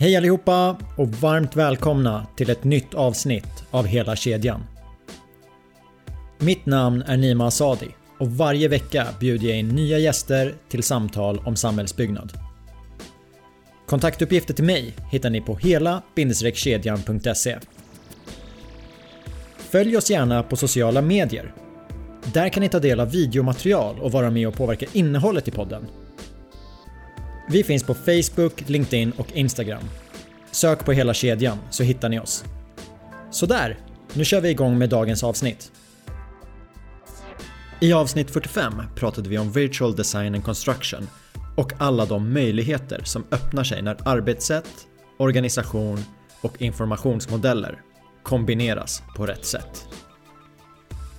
Hej allihopa och varmt välkomna till ett nytt avsnitt av Hela kedjan. Mitt namn är Nima Asadi och varje vecka bjuder jag in nya gäster till samtal om samhällsbyggnad. Kontaktuppgifter till mig hittar ni på hela-kedjan.se. Följ oss gärna på sociala medier. Där kan ni ta del av videomaterial och vara med och påverka innehållet i podden. Vi finns på Facebook, LinkedIn och Instagram. Sök på hela kedjan så hittar ni oss. Sådär, nu kör vi igång med dagens avsnitt. I avsnitt 45 pratade vi om Virtual Design and Construction och alla de möjligheter som öppnar sig när arbetssätt, organisation och informationsmodeller kombineras på rätt sätt.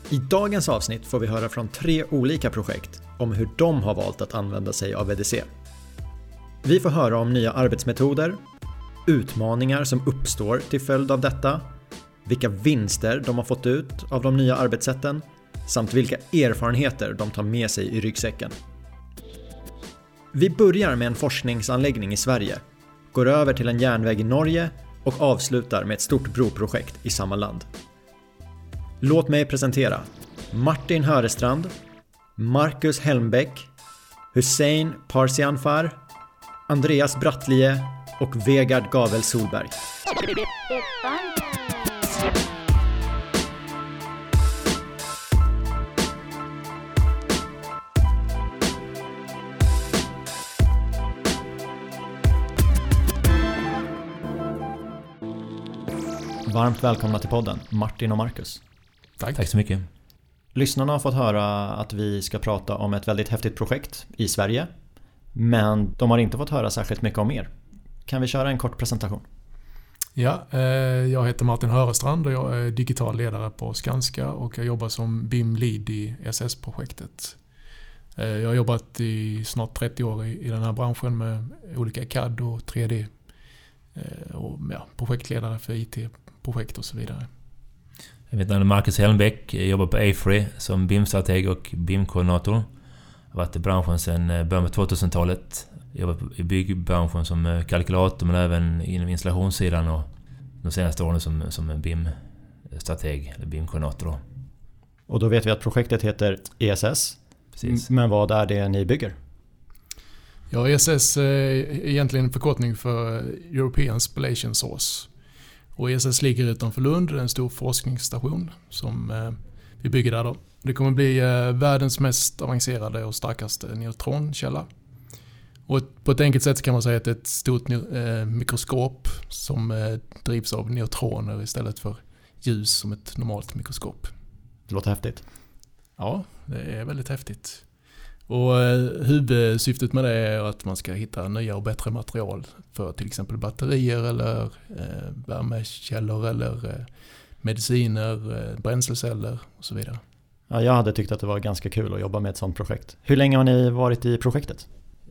I dagens avsnitt får vi höra från tre olika projekt om hur de har valt att använda sig av VDC. Vi får höra om nya arbetsmetoder, utmaningar som uppstår till följd av detta, vilka vinster de har fått ut av de nya arbetssätten samt vilka erfarenheter de tar med sig i ryggsäcken. Vi börjar med en forskningsanläggning i Sverige, går över till en järnväg i Norge och avslutar med ett stort broprojekt i samma land. Låt mig presentera Martin Hörestrand, Marcus Helmbäck, Hussein Parsianfar, Andreas Brattlie och Vegard Gavel Solberg. Varmt välkomna till podden, Martin och Marcus. Tack. Tack så mycket. Lyssnarna har fått höra att vi ska prata om ett väldigt häftigt projekt i Sverige. Men de har inte fått höra särskilt mycket om er. Kan vi köra en kort presentation? Ja, eh, jag heter Martin Hörestrand och jag är digital ledare på Skanska och jag jobbar som BIM Lead i SS-projektet. Eh, jag har jobbat i snart 30 år i den här branschen med olika CAD och 3D eh, och ja, projektledare för IT-projekt och så vidare. Mitt namn är Marcus Helmbäck. Jag jobbar på AFRY som BIM-strateg och BIM-koordinator. Jag har varit i branschen sedan början av 2000-talet. Jag jobbat i byggbranschen som kalkylator men även inom installationssidan och de senaste åren som, som BIM-strateg, eller BIM-koordinator. Och då vet vi att projektet heter ESS. Precis. Men vad är det ni bygger? Ja, ESS är egentligen en förkortning för European Spallation Source. Och ESS ligger utanför Lund, det är en stor forskningsstation som vi bygger där då. Det kommer bli världens mest avancerade och starkaste neutronkälla. Och på ett enkelt sätt kan man säga att det är ett stort mikroskop som drivs av neutroner istället för ljus som ett normalt mikroskop. Det låter häftigt. Ja, det är väldigt häftigt. Och huvudsyftet med det är att man ska hitta nya och bättre material för till exempel batterier eller värmekällor eller mediciner, bränsleceller och så vidare. Ja, jag hade tyckt att det var ganska kul att jobba med ett sådant projekt. Hur länge har ni varit i projektet?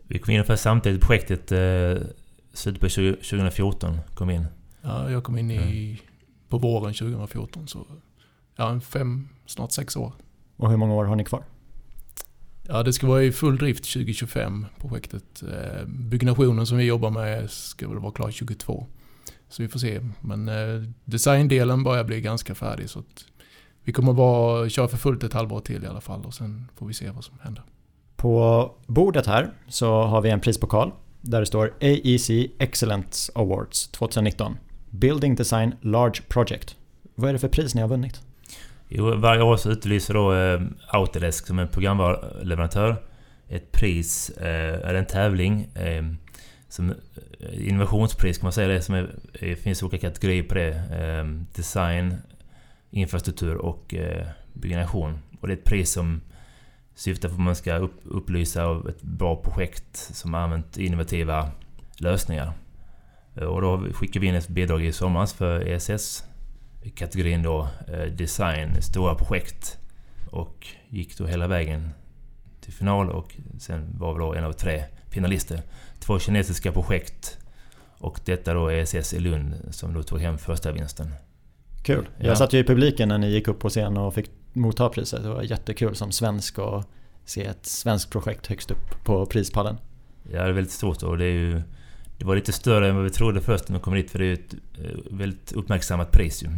Vi kom in ungefär samtidigt i projektet. Eh, slutet på 2014 kom in. Ja, jag kom in i, mm. på våren 2014. Så ja, fem, snart sex år. Och hur många år har ni kvar? Ja, det ska vara i full drift 2025, projektet. Eh, byggnationen som vi jobbar med ska väl vara klar 22. Så vi får se. Men eh, designdelen börjar bli ganska färdig. Så att vi kommer bara köra för fullt ett halvår till i alla fall. Och sen får vi se vad som händer. På bordet här så har vi en prispokal där det står AEC Excellence Awards 2019. Building Design Large Project. Vad är det för pris ni har vunnit? Jo, varje år så utlyser då eh, Autodesk som en programvaruleverantör ett pris, eh, eller en tävling. Eh, som innovationspris kan man säga det. Som är, finns olika kategorier på det. Eh, design, infrastruktur och eh, byggnation. Och det är ett pris som syftar på att man ska upp, upplysa av ett bra projekt som har använt innovativa lösningar. Eh, och då skickade vi in ett bidrag i somras för ESS. Kategorin då eh, design, stora projekt. Och gick då hela vägen till final och sen var vi då en av tre finalister. Två kinesiska projekt och detta då ESS i Lund som då tog hem första vinsten. Kul. Jag ja. satt ju i publiken när ni gick upp på scen och fick motta priset. Det var jättekul som svensk att se ett svenskt projekt högst upp på prispallen. Ja, det är väldigt stort och det är ju det var lite större än vad vi trodde först när vi kom dit för det är ett väldigt uppmärksammat pris ju.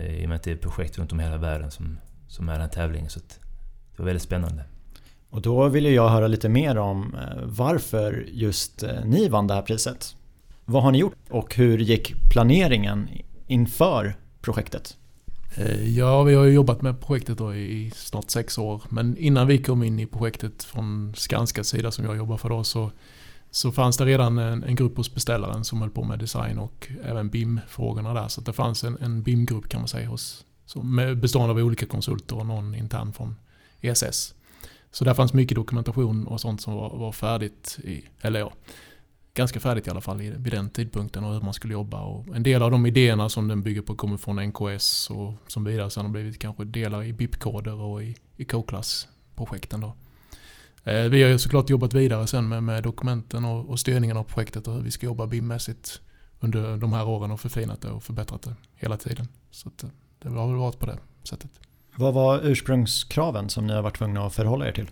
I och med att det är projekt runt om hela världen som, som är den här tävlingen. Så det var väldigt spännande. Och då vill jag höra lite mer om varför just ni vann det här priset. Vad har ni gjort och hur gick planeringen inför projektet? Eh, ja, vi har ju jobbat med projektet då i snart sex år. Men innan vi kom in i projektet från Skanskas sida som jag jobbar för då så, så fanns det redan en, en grupp hos beställaren som höll på med design och även BIM-frågorna där. Så det fanns en, en BIM-grupp kan man säga hos, som bestående av olika konsulter och någon intern från ESS. Så där fanns mycket dokumentation och sånt som var, var färdigt, i, eller ja, ganska färdigt i alla fall vid den tidpunkten och hur man skulle jobba. Och en del av de idéerna som den bygger på kommer från NKS och som vidare sen har blivit kanske delar i BIP-koder och i, i K-klass-projekten. Då. Eh, vi har ju såklart jobbat vidare sen med, med dokumenten och, och styrningen av projektet och hur vi ska jobba BIM-mässigt under de här åren och förfinat det och förbättrat det hela tiden. Så att, eh, det har väl varit på det sättet. Vad var ursprungskraven som ni har varit tvungna att förhålla er till?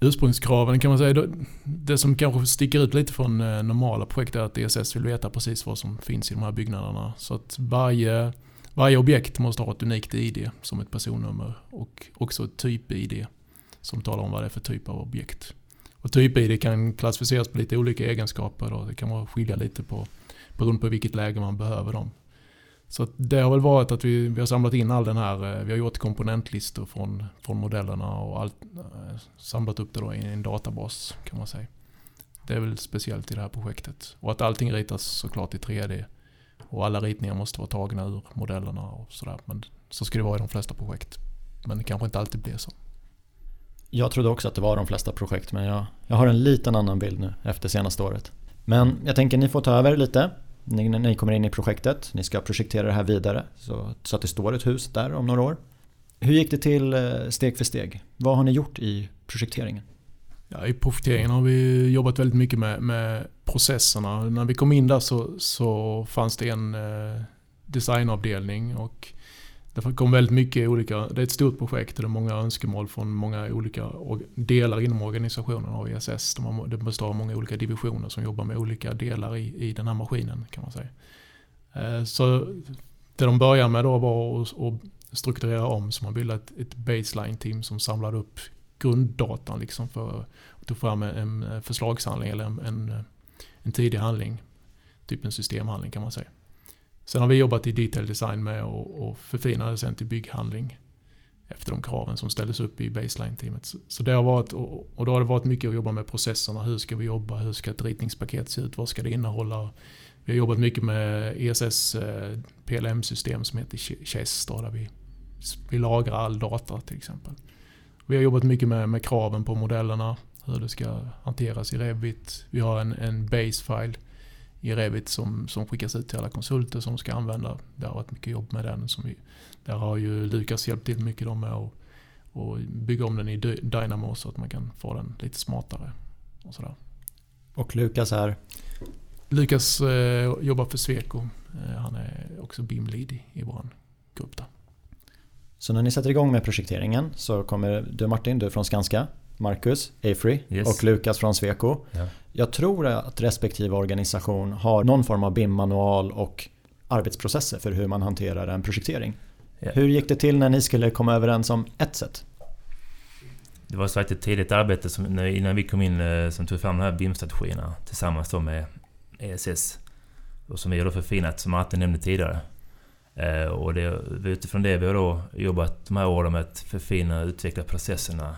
Ursprungskraven kan man säga. Det som kanske sticker ut lite från eh, normala projekt är att ESS vill veta precis vad som finns i de här byggnaderna. Så att varje, varje objekt måste ha ett unikt ID som ett personnummer och också ett typ-ID som talar om vad det är för typ av objekt. Och typ-ID kan klassificeras på lite olika egenskaper. och Det kan skilja lite på beroende på vilket läge man behöver dem. Så det har väl varit att vi, vi har samlat in all den här, eh, vi har gjort komponentlistor från, från modellerna och allt, eh, samlat upp det då i en databas kan man säga. Det är väl speciellt i det här projektet. Och att allting ritas såklart i 3D. Och alla ritningar måste vara tagna ur modellerna och sådär. Men så ska det vara i de flesta projekt. Men det kanske inte alltid blir så. Jag trodde också att det var de flesta projekt men jag, jag har en liten annan bild nu efter senaste året. Men jag tänker ni får ta över lite ni, ni kommer in i projektet, ni ska projektera det här vidare så, så att det står ett hus där om några år. Hur gick det till eh, steg för steg? Vad har ni gjort i projekteringen? Ja, I projekteringen har vi jobbat väldigt mycket med, med processerna. När vi kom in där så, så fanns det en eh, designavdelning och det kom väldigt mycket olika, det är ett stort projekt och det är många önskemål från många olika delar inom organisationen av ESS. De det består av många olika divisioner som jobbar med olika delar i, i den här maskinen kan man säga. Eh, så det de började med då var att strukturera om, så man bildade ett, ett baseline-team som samlade upp grunddatan liksom för att ta fram en förslagshandling eller en, en, en tidig handling. Typ en systemhandling kan man säga. Sen har vi jobbat i detail design med och, förfina det sen till bygghandling. Efter de kraven som ställdes upp i baseline-teamet. Så det har varit, och då har det varit mycket att jobba med processerna. Hur ska vi jobba? Hur ska ett ritningspaket se ut? Vad ska det innehålla? Vi har jobbat mycket med ESS eh, PLM-system som heter Chess. Där vi, vi lagrar all data till exempel. Vi har jobbat mycket med, med kraven på modellerna. Hur det ska hanteras i Revit. Vi har en, en base-file i Revit som, som skickas ut till alla konsulter som ska använda. Det har varit mycket jobb med den. Som vi, där har ju Lukas hjälpt till mycket med att och bygga om den i Dynamo så att man kan få den lite smartare. Och, sådär. och Lukas är? Lukas eh, jobbar för Sweco. Eh, han är också BIM-lead i, i vår grupp där. Så när ni sätter igång med projekteringen så kommer du Martin, du är från Skanska. Marcus, Afry yes. och Lukas från Sweco. Ja. Jag tror att respektive organisation har någon form av BIM-manual och arbetsprocesser för hur man hanterar en projektering. Ja. Hur gick det till när ni skulle komma överens om ett sätt? Det var så ett tidigt arbete som, innan vi kom in eh, som tog fram de här BIM-strategierna tillsammans med ESS. Och som vi har förfinat, som Martin nämnde tidigare. Eh, och det, utifrån det vi har då jobbat de här åren med att förfina och utveckla processerna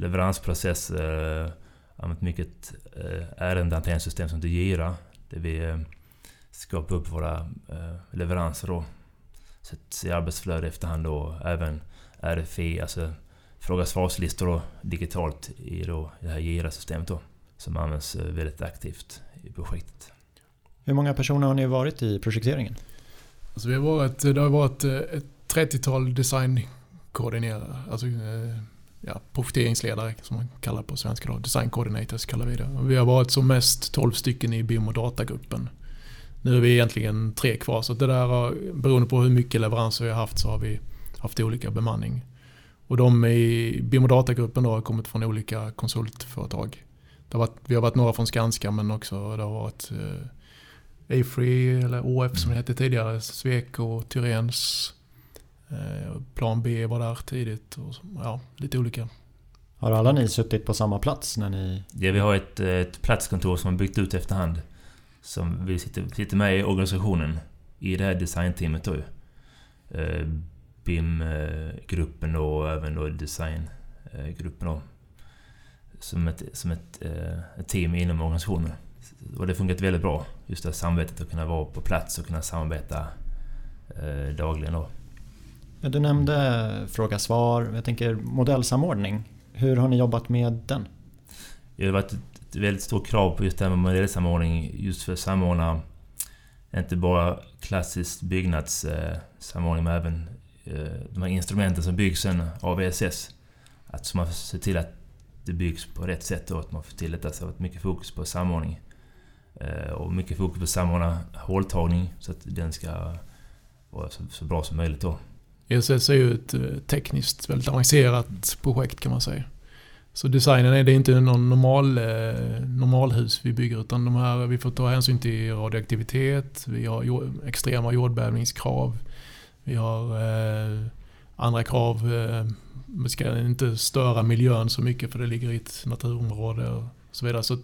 leveransprocess. Eh, använt mycket eh, ärendehanteringssystem som heter Gira. Där vi eh, skapar upp våra eh, leveranser då. Sätts i arbetsflöde efterhand då. Även RFI, alltså fråga svarslistor då, digitalt i då, det här Gira-systemet då. Som används eh, väldigt aktivt i projektet. Hur många personer har ni varit i projekteringen? Alltså vi har varit, det har varit ett 30-tal designkoordinerare. Alltså ja, projekteringsledare som man kallar på svenska då. Design coordinators kallar vi det. Vi har varit som mest 12 stycken i BIM och datagruppen. Nu är vi egentligen tre kvar så det där har, beroende på hur mycket leveranser vi har haft så har vi haft olika bemanning. Och de i BIM och datagruppen då har kommit från olika konsultföretag. det har varit, vi har varit några från Skanska men också det har varit eh, Afree eller OF som det hette tidigare, Sweco, Tyrens. Eh, plan B var där tidigt och ja, lite olika. Har alla ni suttit på samma plats när ni... Ja, vi har ett, ett platskontor som har byggt ut efterhand. Som vi sitter, sitter med i organisationen. I det här designteamet då eh, BIM-gruppen och även då designgruppen då. Som ett, som ett, eh, ett team inom organisationen. Och det har funkat väldigt bra. Just det här samarbetet att kunna vara på plats och kunna samarbeta dagligen då. Ja, du nämnde fråga svar. Jag tänker modellsamordning. Hur har ni jobbat med den? Det har varit ett väldigt stort krav på just det här med modellsamordning. Just för att samordna inte bara klassisk byggnadssamordning men även eh, de här instrumenten som byggs sen av ESS. Att man ser till att det byggs på rätt sätt och att man får till detta. Så att mycket fokus på samordning. Eh, och mycket fokus på att samordna håltagning så att den ska vara så bra som möjligt då. ESS är ju ett eh, tekniskt väldigt avancerat projekt kan man säga. Så designen är det inte någon normal, eh, normalhus vi bygger utan de här, vi får ta hänsyn till radioaktivitet, vi har jord, extrema jordbävningskrav, vi har eh, andra krav. Eh, vi ska inte störa miljön så mycket för det ligger i ett naturområde och så vidare. Så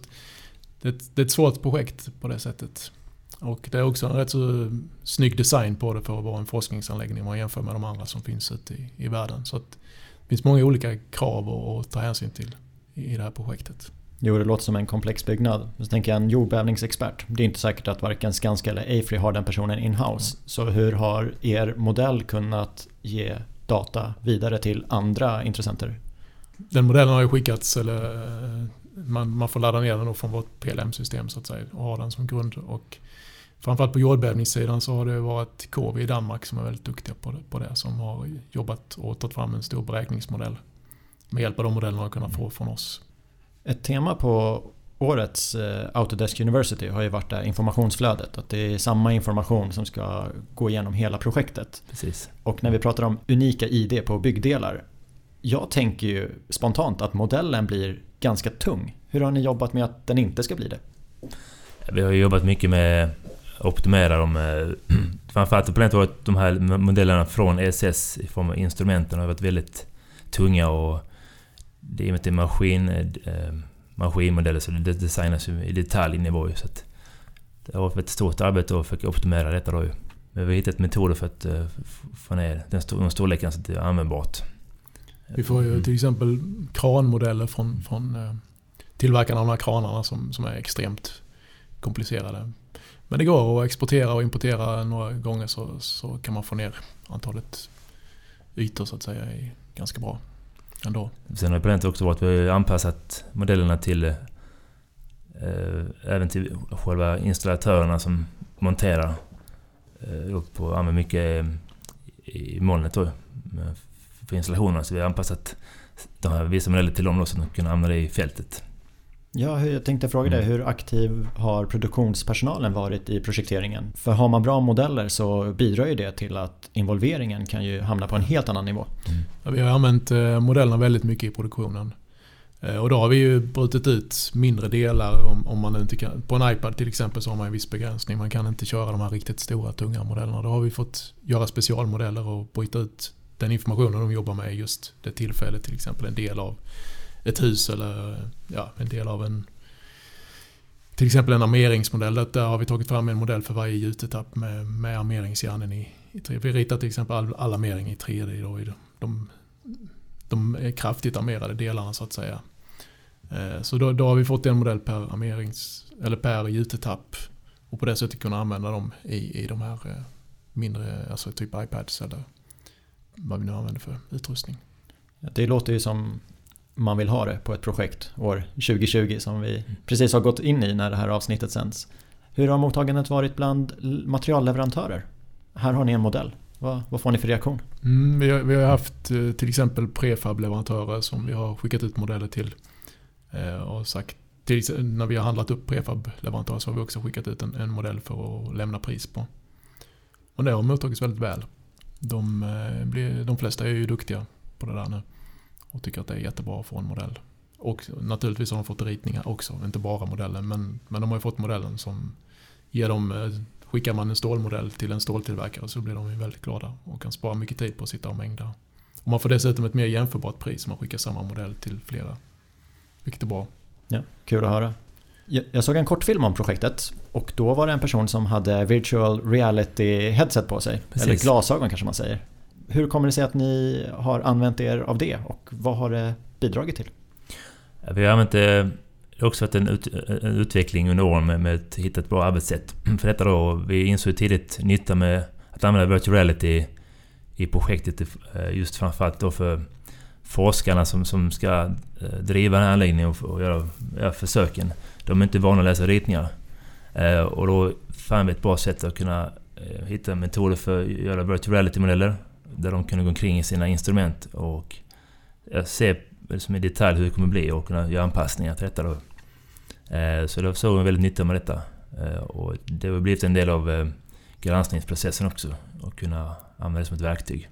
det, det är ett svårt projekt på det sättet. Och det är också en rätt så snygg design på det för att vara en forskningsanläggning om man jämför med de andra som finns ute i, i världen. Så det finns många olika krav att, ta hänsyn till i det här projektet. Jo, det låter som en komplex byggnad. Så tänker jag en jordbävningsexpert. Det är inte säkert att varken Skanska eller Afree har den personen in-house. Mm. Så hur har er modell kunnat ge data vidare till andra intressenter? Den modellen har ju skickats, eller eh, man, man får ladda ner den från vårt PLM-system så att säga och ha den som grund. Och framförallt på jordbävningssidan så har det varit KV i Danmark som är väldigt duktiga på det, på det som har jobbat och tagit fram en stor beräkningsmodell. Med hjälp av de modellerna har kunnat få från oss. Ett tema på årets eh, Autodesk University har ju varit det informationsflödet. Att det är samma information som ska gå igenom hela projektet. Precis. Och när vi pratar om unika ID på byggdelar. Jag tänker ju spontant att modellen blir ganska tung. Hur har ni jobbat med att den inte ska bli det? Vi har jobbat mycket med optimera dem. Eh, framförallt problemet var att de här modellerna från ESS i form av instrumenten har varit väldigt tunga och det är med att det är maskin, eh, eh, maskinmodeller så det designas ju i detaljnivå. Så att det har varit ett stort arbete att försöka optimera detta då. Men vi har hittat metoder för att eh, få ner den storleken så att det är användbart. Vi får ju till exempel kranmodeller från, från eh, tillverkarna av de här kranarna som, som är extremt komplicerade. Men det går att exportera och importera några gånger så, så kan man få ner antalet ytor så att säga ganska bra ändå. Sen har det på också varit att vi har anpassat modellerna till eh, även till själva installatörerna som monterar. Eh, och använder mycket eh, i molnet då, för installationerna. Så vi har anpassat de här vissa modeller till dem då, så att de kan använda det i fältet. Ja, jag tänkte fråga dig, mm. hur aktiv har produktionspersonalen varit i projekteringen? För har man bra modeller så bidrar ju det till att involveringen kan ju hamna på en helt annan nivå. Mm. Ja, vi har använt eh, modellerna väldigt mycket i produktionen. Eh, och då har vi ju brutit ut mindre delar om, om man inte kan. På en iPad till exempel så har man en viss begränsning. Man kan inte köra de här riktigt stora tunga modellerna. Då har vi fått göra specialmodeller och bryta ut den informationen de jobbar med just det tillfället. Till exempel en del av ett hus eller ja, en del av en till exempel en armeringsmodell. Där har vi tagit fram en modell för varje gjutetapp med, med armeringsjärnen i, i 3D. Vi ritar till exempel all, all armering i 3D. Då, i de, de är kraftigt armerade delarna så att säga. Eh, så då, då, har vi fått en modell per armerings eller per gjutetapp. Och på det sättet kunna använda dem i, i de här eh, mindre, alltså typ iPads eller vad vi nu använder för utrustning. Det låter ju som man vill ha det på ett projekt år 2020 som vi precis har gått in i när det här avsnittet sänds. Hur har mottagandet varit bland materialleverantörer? Här har ni en modell. Vad, vad får ni för reaktion? Mm, vi, har, vi har haft eh, till exempel prefab-leverantörer som vi har skickat ut modeller till. Eh, och sagt, till, när vi har handlat upp prefab-leverantörer så har vi också skickat ut en, en, modell för att lämna pris på. Och det har mottagits väldigt väl. De, eh, de flesta är ju duktiga på det där nu och tycker att det är jättebra att få en modell. Och naturligtvis har de fått ritningar också, inte bara modellen. Men, men de har ju fått modellen som ger dem, eh, skickar man en stålmodell till en ståltillverkare så blir de ju väldigt glada och kan spara mycket tid på att sitta och mängda. Och man får dessutom ett mer jämförbart pris om man skickar samma modell till flera. Vilket är bra. Ja, kul att höra. Jag såg en kortfilm om projektet och då var det en person som hade virtual reality headset på sig. Precis. Eller glasögon kanske man säger. Hur kommer det sig att ni har använt er av det och vad har det bidragit till? Vi har använt det det har också varit en, ut, en utveckling under åren med, med att hitta ett bra arbetssätt för detta då. Vi insåg tidigt nytta med att använda virtual reality i projektet eh, just framförallt då för forskarna som, som ska eh, driva den här anläggningen och, och göra, göra försöken. De är inte vana att läsa ritningar. Eh, och då fann vi ett bra sätt att kunna hitta metoder för att göra virtual reality-modeller. Där de kunde gå omkring i sina instrument och se liksom i detalj hur det kommer bli och kunna göra anpassningar till detta då. Eh, så då såg vi väldigt nytta med detta. Eh, och det har blivit en del av eh, granskningsprocessen också. Att kunna använda det som ett verktyg.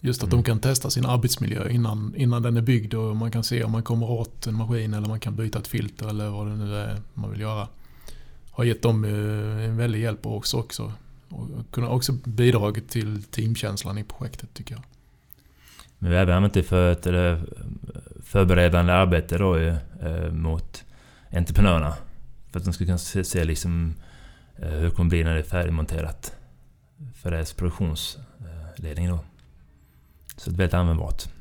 Just att de kan testa sin arbetsmiljö innan, innan den är byggd och man kan se om man kommer åt en maskin eller man kan byta ett filter eller vad det nu är man vill göra. Har gett dem en väldig hjälp också och kunna också bidragit till teamkänslan i projektet tycker jag. Men vi har även använt det för ett eh, förberedande arbete då eh, eh, mot entreprenörerna. För att de ska kunna se, se liksom, eh, hur det kommer bli när det är färdigmonterat. För deras produktionsledning då. Så det är väldigt användbart.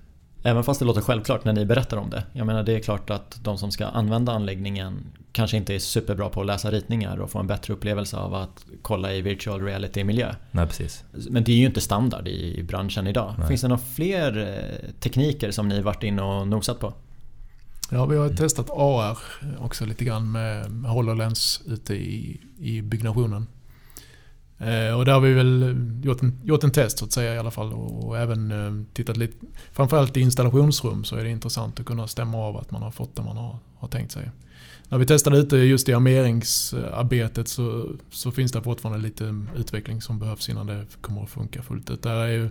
Även fast det låter självklart när ni berättar om det. Jag menar det är klart att de som ska använda anläggningen kanske inte är superbra på att läsa ritningar och få en bättre upplevelse av att kolla i virtual reality-miljö. Nej, precis. Men det är ju inte standard i branschen idag. Nej. Finns det några fler eh, tekniker som ni varit inne och nosat på? Ja, vi har testat AR också lite grann med HoloLens ute i, i byggnationen. Eh, och där har vi väl eh, gjort en, gjort en test så att säga i alla fall och, och även eh, tittat lite, framförallt i installationsrum så är det intressant att kunna stämma av att man har fått det man har, har tänkt sig. När vi testade ute just i armeringsarbetet så, så finns det fortfarande lite utveckling som behövs innan det kommer att funka fullt ut. Där är ju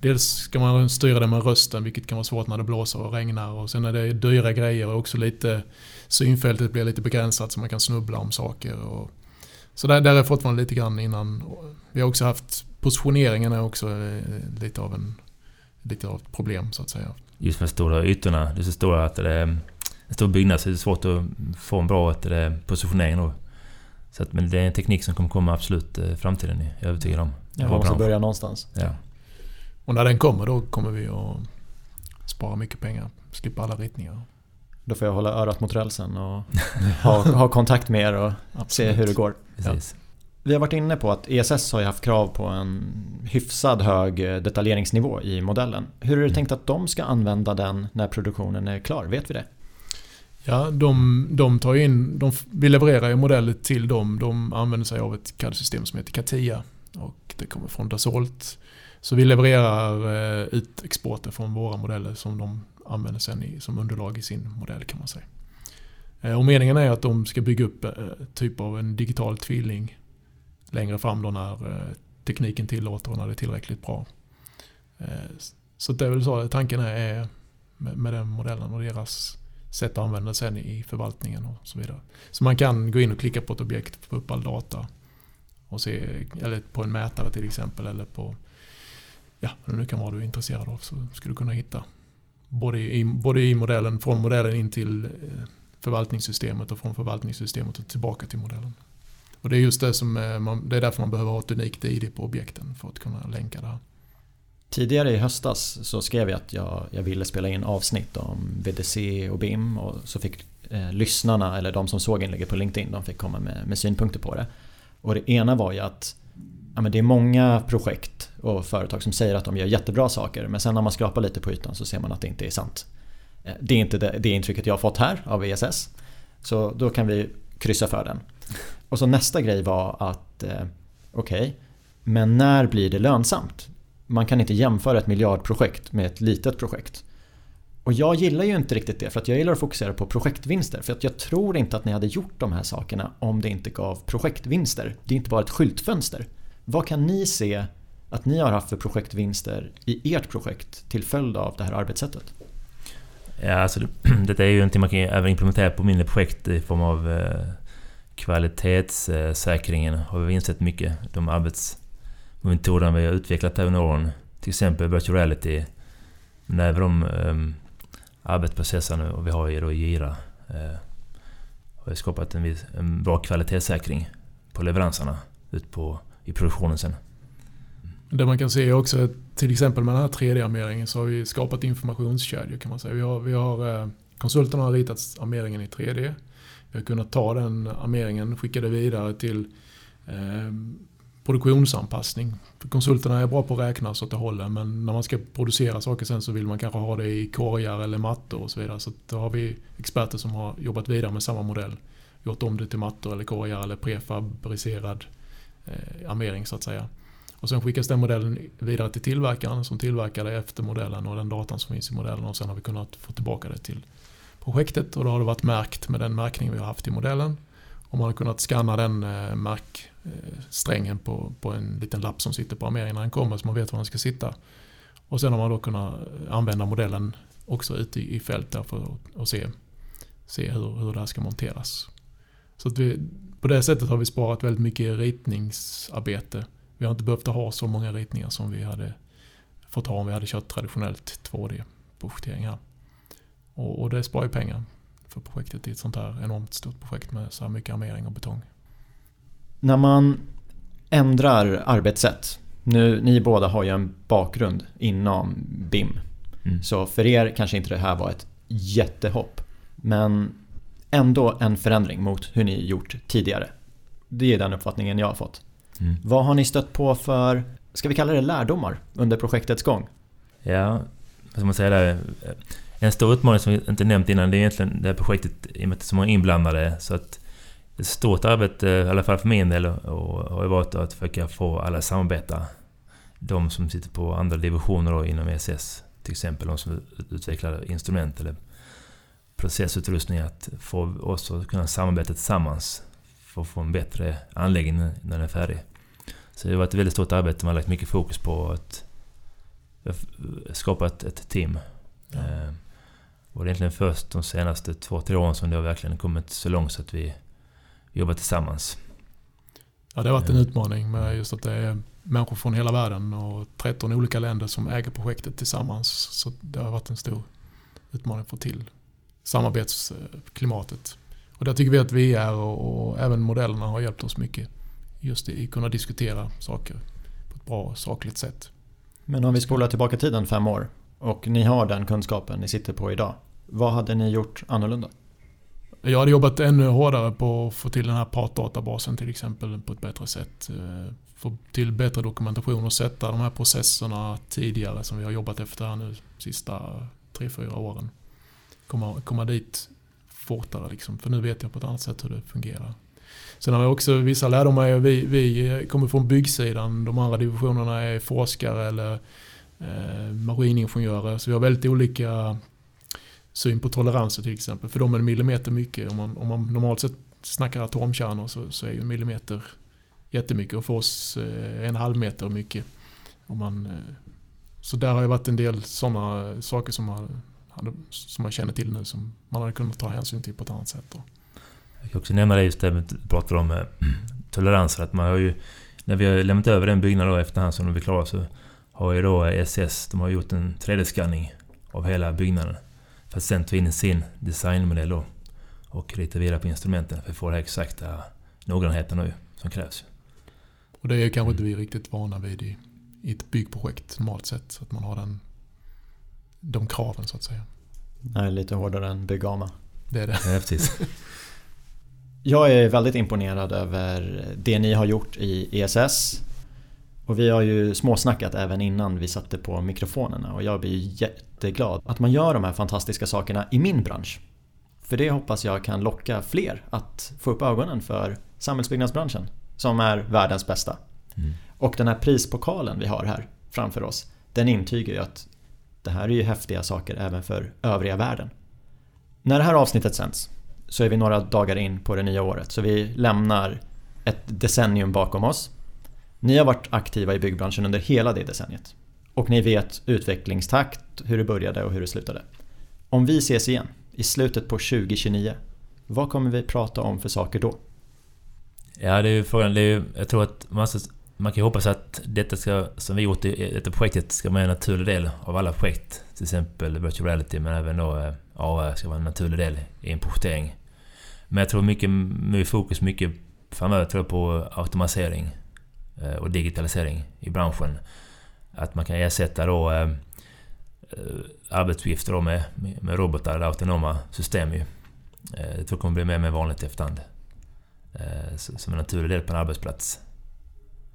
Dels ska man styra det med rösten, vilket kan vara svårt när det blåser och regnar. Och sen är det dyra grejer och också lite synfältet blir lite begränsat så man kan snubbla om saker. Och, så där, där är fortfarande lite grann innan. Vi har också haft positioneringen är också eh, lite av en lite av ett problem så att säga. Just med de stora ytorna. Det är så stora att det är en stor byggnad så det är svårt att få en bra positionering då. Så att, men det är en teknik som kommer komma absolut i eh, framtiden, är jag övertygad om. Ja, man måste börja någonstans. Ja. Och när den kommer då kommer vi att spara mycket pengar. Slippa alla ritningar. Då får jag hålla örat mot rälsen och ha, ha kontakt med er och se hur det går. Ja. Vi har varit inne på att ESS har ju haft krav på en hyfsad hög detaljeringsnivå i modellen. Hur är det mm. tänkt att de ska använda den när produktionen är klar? Vet vi det? Ja, de, de tar in, de, vi levererar ju modeller till dem. De använder sig av ett CAD-system som heter CATIA. Och det kommer från Dassault. Så vi levererar eh, ut exporter från våra modeller som de använder sen i, som underlag i sin modell kan man säga. Eh, och meningen är att de ska bygga upp eh, typ av en digital tvilling längre fram då när eh, tekniken tillåter och när det är tillräckligt bra. Så det är väl så tanken är med den modellen och deras sätt att använda sen i förvaltningen och så vidare. Så man kan gå in och klicka på ett objekt, få upp all data och se, eller på en mätare till exempel eller på ja, vad det nu kan vara du är intresserad av så skulle du kunna hitta både i, både i modellen, från modellen in till eh, förvaltningssystemet och från förvaltningssystemet och tillbaka till modellen. Och det är just det som eh, man, det är därför man behöver ha ett unikt ID på objekten för att kunna länka det här. Tidigare i höstas så skrev jag att jag, jag ville spela in avsnitt om VDC och BIM och så fick eh, lyssnarna, eller de som såg inlägget på LinkedIn, de fick komma med, med synpunkter på det. Och det ena var ju att ja, men det är många projekt och företag som säger att de gör jättebra saker men sen när man skrapar lite på ytan så ser man att det inte är sant. Eh, det är inte det, det intrycket jag har fått här av ESS. Så då kan vi kryssa för den. Och så nästa grej var att eh, okej, okay, men när blir det lönsamt? Man kan inte jämföra ett miljardprojekt med ett litet projekt. Och jag gillar ju inte riktigt det för att jag gillar att fokusera på projektvinster. För att jag tror inte att ni hade gjort de här sakerna om det inte gav projektvinster. Det är inte bara ett skyltfönster. Vad kan ni se att ni har haft för projektvinster i ert projekt till följd av det här arbetssättet? Ja, alltså detta är ju någonting man kan även implementera på mindre projekt i form av eh, kvalitetssäkringen har vi insett mycket. De arbetsmetoderna vi har utvecklat under åren. Till exempel virtual reality. Men även de um, arbetsprocesserna vi har ehm, i då Gira. Uh, eh, har skapat en, viss, en bra kvalitetssäkring på leveranserna ut på, i produktionen sen. Det man kan se är också att till exempel med den här 3D-armeringen så har vi skapat informationskedjor kan man säga. Vi har, vi har, eh, konsulterna har ritat armeringen i 3D. Vi har kunnat ta den armeringen och skicka det vidare till eh, produktionsanpassning. För konsulterna är bra på att räkna så att det håller men när man ska producera saker sen så vill man kanske ha det i korgar eller mattor och så vidare. Så då har vi experter som har jobbat vidare med samma modell. Gjort om det till mattor eller korgar eller prefabricerad eh, armering så att säga. Och sen skickas den modellen vidare till tillverkaren som tillverkar det efter modellen och den datan som finns i modellen och sen har vi kunnat få tillbaka det till projektet och då har det varit märkt med den märkning vi har haft i modellen. Och man har kunnat scanna den eh, märksträngen på, på en liten lapp som sitter på armeringen när den kommer så man vet var den ska sitta. Och sen har man då kunnat använda modellen också ute i, fält där för att se, se hur, hur det här ska monteras. Så att vi, på det sättet har vi sparat väldigt mycket ritningsarbete vi har inte behövt ha så många ritningar som vi hade fått ha om vi hade kört traditionellt 2D-projektering här. Och, och det sparar ju pengar för projektet i ett sånt här enormt stort projekt med så här mycket armering och betong. När man ändrar arbetssätt. Nu, ni båda har ju en bakgrund inom BIM. Mm. Så för er kanske inte det här var ett jättehopp. Men ändå en förändring mot hur ni gjort tidigare. Det är den uppfattningen jag har fått. Mm. Vad har ni stött på för, ska vi kalla det lärdomar, under projektets gång? Ja, vad ska man säga där? En stor utmaning som vi inte nämnt innan, det är egentligen det här projektet i och med att det är så många inblandade. Så att ett stort arbete, i alla fall för min del, har varit att försöka få alla att samarbeta. De som sitter på andra divisioner då inom ESS, till exempel de som utvecklar instrument eller processutrustning, att få oss att kunna samarbeta tillsammans för att få en bättre anläggning när den är färdig. Så det har varit ett väldigt stort arbete. Man har lagt mycket fokus på att skapa ett, team. Ja. Eh, och det är egentligen först de senaste två, tre åren som det har verkligen kommit så långt så att vi jobbar tillsammans. Ja, det har varit en utmaning med just att det är människor från hela världen och 13 olika länder som äger projektet tillsammans. Så det har varit en stor utmaning att få till samarbetsklimatet. Och där tycker vi att vi är och, och även modellerna har hjälpt oss mycket. Just i att kunna diskutera saker på ett bra och sakligt sätt. Men om vi spolar tillbaka tiden fem år och ni har den kunskapen ni sitter på idag. Vad hade ni gjort annorlunda? Jag hade jobbat ännu hårdare på att få till den här partdatabasen till exempel på ett bättre sätt. Eh, få till bättre dokumentation och sätta de här processerna tidigare som vi har jobbat efter här nu sista tre fyra åren. Komma, komma dit fortare liksom. För nu vet jag på ett annat sätt hur det fungerar. Sen har vi också vissa lärdomar. Vi, vi kommer från byggsidan. De andra divisionerna är forskare eller eh, maskiningenjörer. Så vi har väldigt olika syn på toleranser till exempel. För dem är en millimeter mycket. Om man, om man normalt sett snackar atomkärnor så, så är ju en millimeter jättemycket. Och för oss eh, en halv meter mycket. Om man, eh, så där har det varit en del sådana saker som har som man känner till nu som man hade kunnat ta hänsyn till på ett annat sätt. Då. Jag kan också nämna det just det vi pratar om eh, toleranser. Att man har ju, när vi har lämnat över den byggnaden då efterhand som de blir klara så har ju då SS de har gjort en 3D-skanning av hela byggnaden. För att sen ta in sin designmodell då och rita vidare på instrumenten för att få den exakta noggrannheten nu som krävs. Och det är kanske inte vi riktigt vana vid i, i ett byggprojekt normalt sett. Så att man har den de kraven så att säga. Nej, lite hårdare än Bygama. Det är det. Precis. Jag är väldigt imponerad över det ni har gjort i ESS. Och vi har ju småsnackat även innan vi satte på mikrofonerna och jag blir jätteglad att man gör de här fantastiska sakerna i min bransch. För det hoppas jag kan locka fler att få upp ögonen för samhällsbyggnadsbranschen som är världens bästa. Mm. Och den här prispokalen vi har här framför oss den intygar ju att det här är ju häftiga saker även för övriga världen. När det här avsnittet sänds så är vi några dagar in på det nya året så vi lämnar ett decennium bakom oss. Ni har varit aktiva i byggbranschen under hela det decenniet. Och ni vet utvecklingstakt, hur det började och hur det slutade. Om vi ses igen i slutet på 2029, vad kommer vi prata om för saker då? Ja, det är ju frågan. Det är ju, jag tror att man, ska, man kan ju hoppas att detta ska, som vi gjort i detta projektet, ska vara en naturlig del av alla projekt. Till exempel virtual reality, men även då eh, AR ska vara en naturlig del i en projektering. Men jag tror mycket, mycket fokus mycket framöver tror jag på automatisering eh, och digitalisering i branschen. Att man kan ersätta då eh, eh arbetsuppgifter med, med robotar eller autonoma system. Ju. Jag tror det kommer bli mer och mer vanligt i efterhand. Som en naturlig del på en arbetsplats.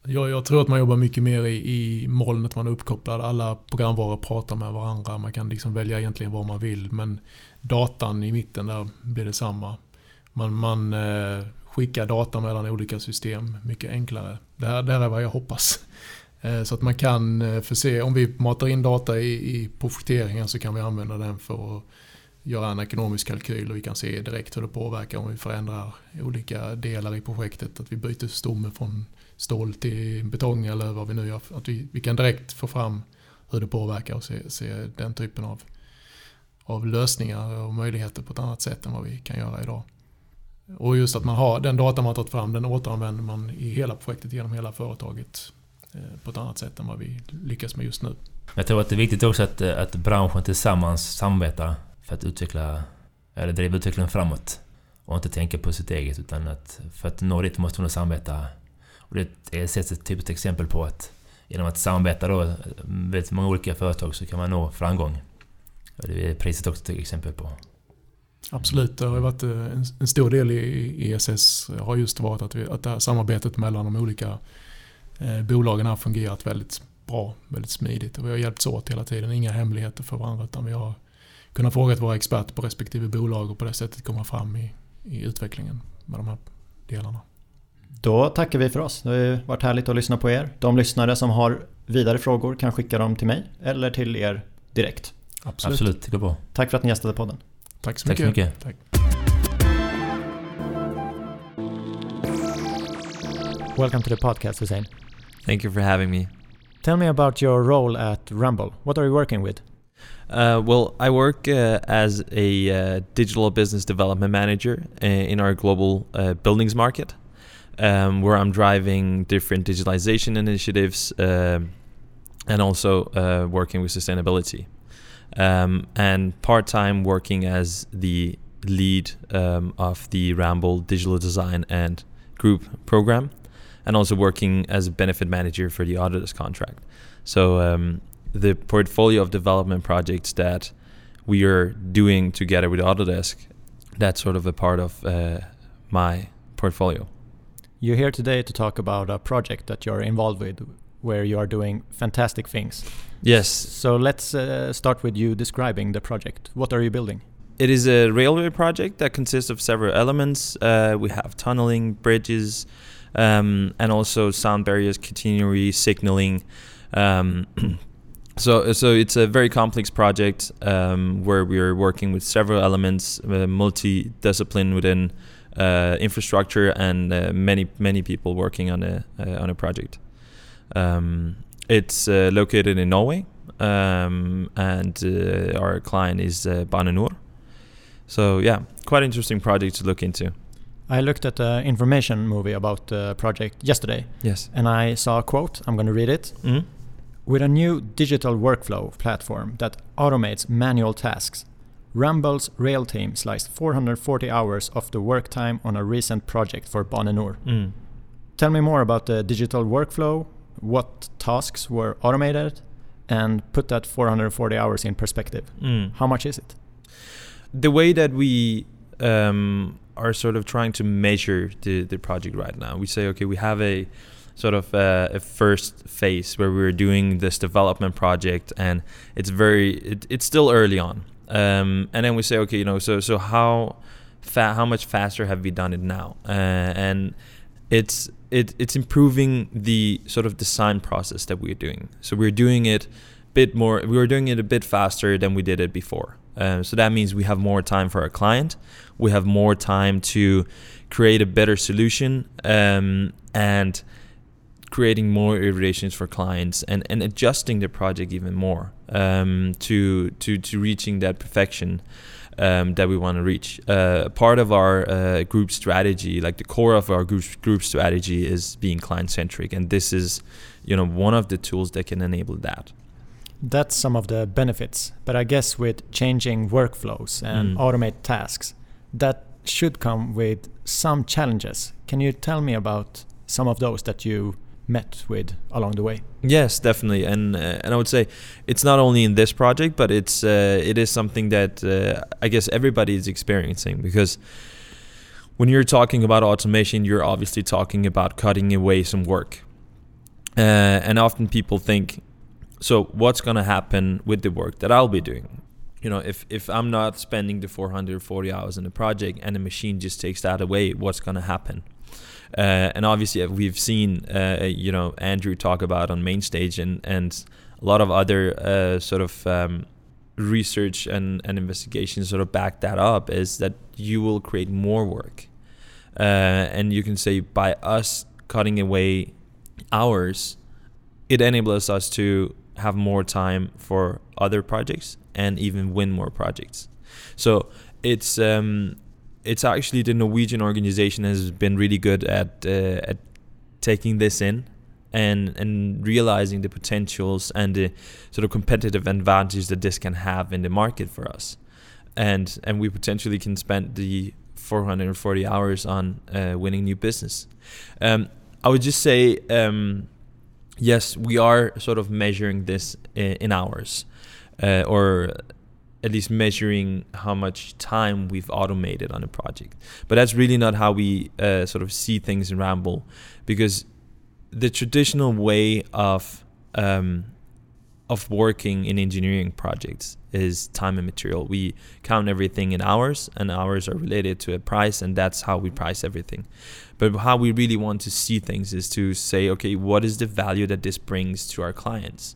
Jag, jag tror att man jobbar mycket mer i, i molnet, man är uppkopplad. Alla programvaror pratar med varandra. Man kan liksom välja egentligen vad man vill. Men datan i mitten där blir detsamma. Man, man eh, skickar data mellan olika system mycket enklare. Det här, det här är vad jag hoppas. Eh, så att man kan eh, förse, om vi matar in data i, i projekteringen så kan vi använda den för att göra en ekonomisk kalkyl och vi kan se direkt hur det påverkar om vi förändrar olika delar i projektet. Att vi byter stomme från stål till betong eller vad vi nu gör. Att vi, vi kan direkt få fram hur det påverkar och se, se den typen av, av lösningar och möjligheter på ett annat sätt än vad vi kan göra idag. Och just att man har den data man tagit fram, den återanvänder man i hela projektet genom hela företaget eh, på ett annat sätt än vad vi lyckas med just nu. Jag tror att det är viktigt också att, att branschen tillsammans samarbetar för att utveckla, eller driva utvecklingen framåt. Och inte tänka på sitt eget utan att för att nå dit måste man samarbeta. Och det är ett typiskt exempel på att genom att samarbeta då med många olika företag så kan man nå framgång. Och det är priset också ett exempel på. Absolut, det har varit eh, en, stor del i ESS har just varit att, vi, att det här samarbetet mellan de olika eh, bolagen har fungerat väldigt bra, väldigt smidigt. Och vi har hjälpts åt hela tiden, inga hemligheter för varandra utan vi har kunnat fråga våra experter på respektive bolag och på det sättet komma fram i, i utvecklingen med de här delarna. Då tackar vi för oss. Det har varit härligt att lyssna på er. De lyssnare som har vidare frågor kan skicka dem till mig eller till er direkt. Absolut, Absolut det går bra. Tack för att ni gästade podden. Tack så mycket. Tack så mycket. Tack. Welcome to the podcast, Hussein. Thank you for having me. Tell me about your role at Rumble. What are you working with? Uh, well, I work uh, as a uh, digital business development manager uh, in our global uh, buildings market, um, where I'm driving different digitalization initiatives um, and also uh, working with sustainability. Um, and part time working as the lead um, of the Ramble digital design and group program, and also working as a benefit manager for the Autodesk contract. So um, the portfolio of development projects that we are doing together with Autodesk, that's sort of a part of uh, my portfolio. You're here today to talk about a project that you're involved with where you are doing fantastic things. Yes. So let's uh, start with you describing the project. What are you building? It is a railway project that consists of several elements. Uh, we have tunneling, bridges, um, and also sound barriers, catenary signaling. Um, So, so it's a very complex project um, where we are working with several elements, uh, multi-discipline within infrastructure, and uh, many many people working on a uh, on a project. Um, it's uh, located in Norway, um, and uh, our client is uh, Bane So yeah, quite interesting project to look into. I looked at the information movie about the project yesterday. Yes. And I saw a quote. I'm going to read it. Mm-hmm. With a new digital workflow platform that automates manual tasks, Rumble's rail team sliced 440 hours of the work time on a recent project for Bonenur. Mm. Tell me more about the digital workflow, what tasks were automated, and put that 440 hours in perspective. Mm. How much is it? The way that we um, are sort of trying to measure the, the project right now, we say, okay, we have a sort of a, a, first phase where we were doing this development project, and it's very it, it's still early on. Um, and then we say, okay, you know, so so how fa- how much faster have we done it now? Uh, and it's it, it's improving the sort of design process that we're doing. So we're doing it a bit more. We were doing it a bit faster than we did it before. Um, so that means we have more time for our client. We have more time to create a better solution um, and creating more iterations for clients and, and adjusting the project even more um, to, to, to reaching that perfection um, that we want to reach. Uh, part of our uh, group strategy, like the core of our group, group strategy, is being client centric, and this is, you know, one of the tools that can enable that. That's some of the benefits, but I guess with changing workflows and Mm. automate tasks, that should come with some challenges. Can you tell me about some of those that you met with along the way? Yes, definitely, and uh, and I would say it's not only in this project, but it's uh, it is something that uh, I guess everybody is experiencing because when you're talking about automation, you're obviously talking about cutting away some work, uh, and often people think, so what's going to happen with the work that I'll be doing? You know, if if I'm not spending the 440 hours in the project and the machine just takes that away, what's going to happen? Uh, and obviously, uh, we've seen, uh, you know, Andrew talk about on main stage and, and a lot of other uh, sort of um, research and, and investigations sort of back that up is that you will create more work. Uh, and you can say by us cutting away hours, it enables us to have more time for other projects and even win more projects. So it's um, it's actually the Norwegian organization has been really good at uh, at taking this in and and realizing the potentials and the sort of competitive advantage that this can have in the market for us, and and we potentially can spend the 440 hours on uh, winning new business. Um, I would just say. Um, yes, we are sort of measuring this in, in hours, uh, or at least measuring how much time we've automated on a project. But that's really not how we uh, sort of see things in Ramble, because the traditional way of um, of working in engineering projects is time and material. We count everything in hours, and hours are related to a price, and that's how we price everything. But how we really want to see things is to say, okay, what is the value that this brings to our clients,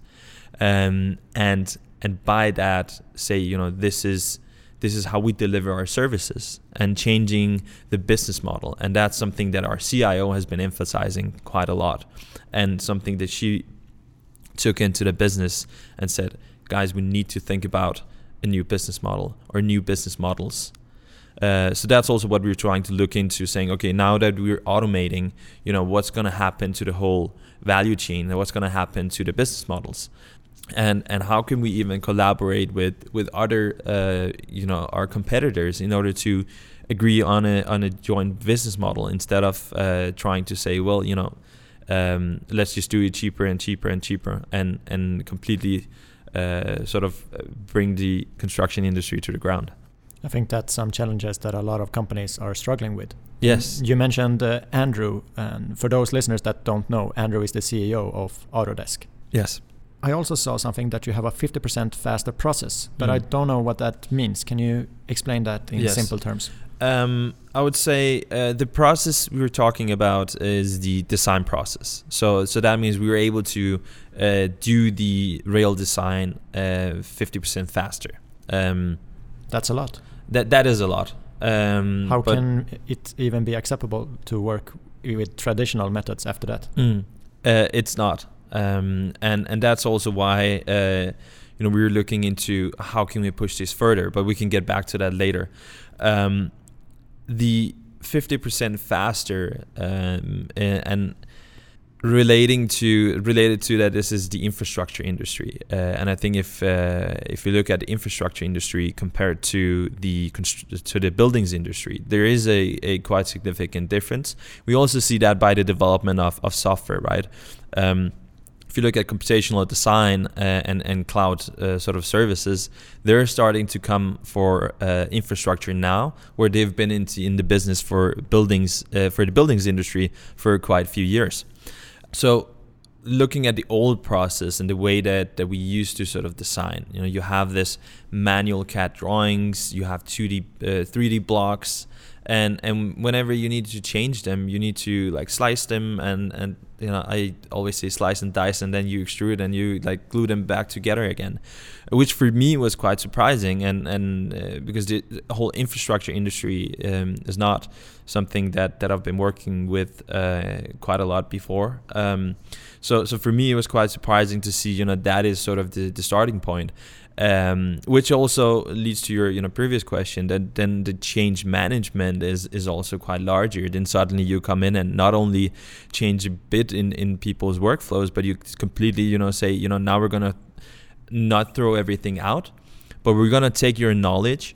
um, and and by that say, you know, this is this is how we deliver our services and changing the business model, and that's something that our CIO has been emphasizing quite a lot, and something that she took into the business and said, guys, we need to think about a new business model or new business models. Uh, so that's also what we're trying to look into, saying, okay, now that we're automating, you know, what's going to happen to the whole value chain and what's going to happen to the business models, and and how can we even collaborate with with other, uh, you know, our competitors in order to agree on a on a joint business model instead of uh, trying to say, well, you know, um, let's just do it cheaper and cheaper and cheaper and and completely uh, sort of bring the construction industry to the ground. I think that's some challenges that a lot of companies are struggling with. Yes. You mentioned uh, Andrew, and for those listeners that don't know, Andrew is the CEO of Autodesk. Yes. I also saw something that you have a 50% faster process, but Mm. I don't know what that means. Can you explain that in Yes. simple terms? Um, I would say uh, the process we were talking about is the design process. So, so that means we were able to uh, do the rail design uh, fifty percent faster. Um, That's a lot. that that is a lot. Um, How can it even be acceptable to work with traditional methods after that? Mm. Uh, it's not, um, and and that's also why uh, you know we were looking into how can we push this further, but we can get back to that later. Um, the fifty percent faster, um, and relating to related to that, this is the infrastructure industry, uh, and I think if uh, if you look at the infrastructure industry compared to the constr- to the buildings industry, there is a, a quite significant difference. We also see that by the development of, of software, right? Um, if you look at computational design uh, and and cloud uh, sort of services, they're starting to come for uh, infrastructure now, where they've been into in the business for buildings uh, for the buildings industry for quite a few years. So looking at the old process and the way that, that we used to sort of design, you know, you have this manual CAD drawings, you have 2D, uh, 3D blocks, and and whenever you need to change them, you need to like slice them and and you know I always say slice and dice and then you extrude and you like glue them back together again, which for me was quite surprising and and uh, because the, whole infrastructure industry um, is not something that that I've been working with uh, quite a lot before. Um, so so for me it was quite surprising to see you know that is sort of the, the starting point um, which also leads to your you know previous question that then the change management is is also quite larger then suddenly you come in and not only change a bit in in people's workflows but you completely you know say you know now we're gonna not throw everything out but we're gonna take your knowledge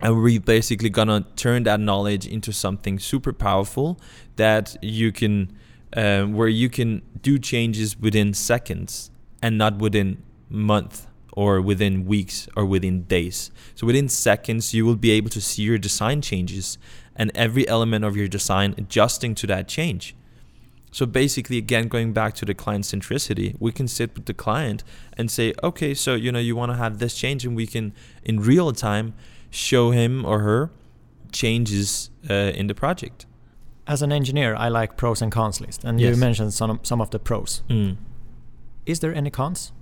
and we're basically gonna turn that knowledge into something super powerful that you can um, where you can do changes within seconds and not within months or within weeks or within days. So within seconds, you will be able to see your design changes and every element of your design adjusting to that change. So basically, again, going back to the client centricity, we can sit with the client and say, okay, so you know you want to have this change, and we can in real time show him or her changes uh, in the project. As an engineer, I like pros and cons list, and Yes. you mentioned some some of the pros. Mm. Is there any cons?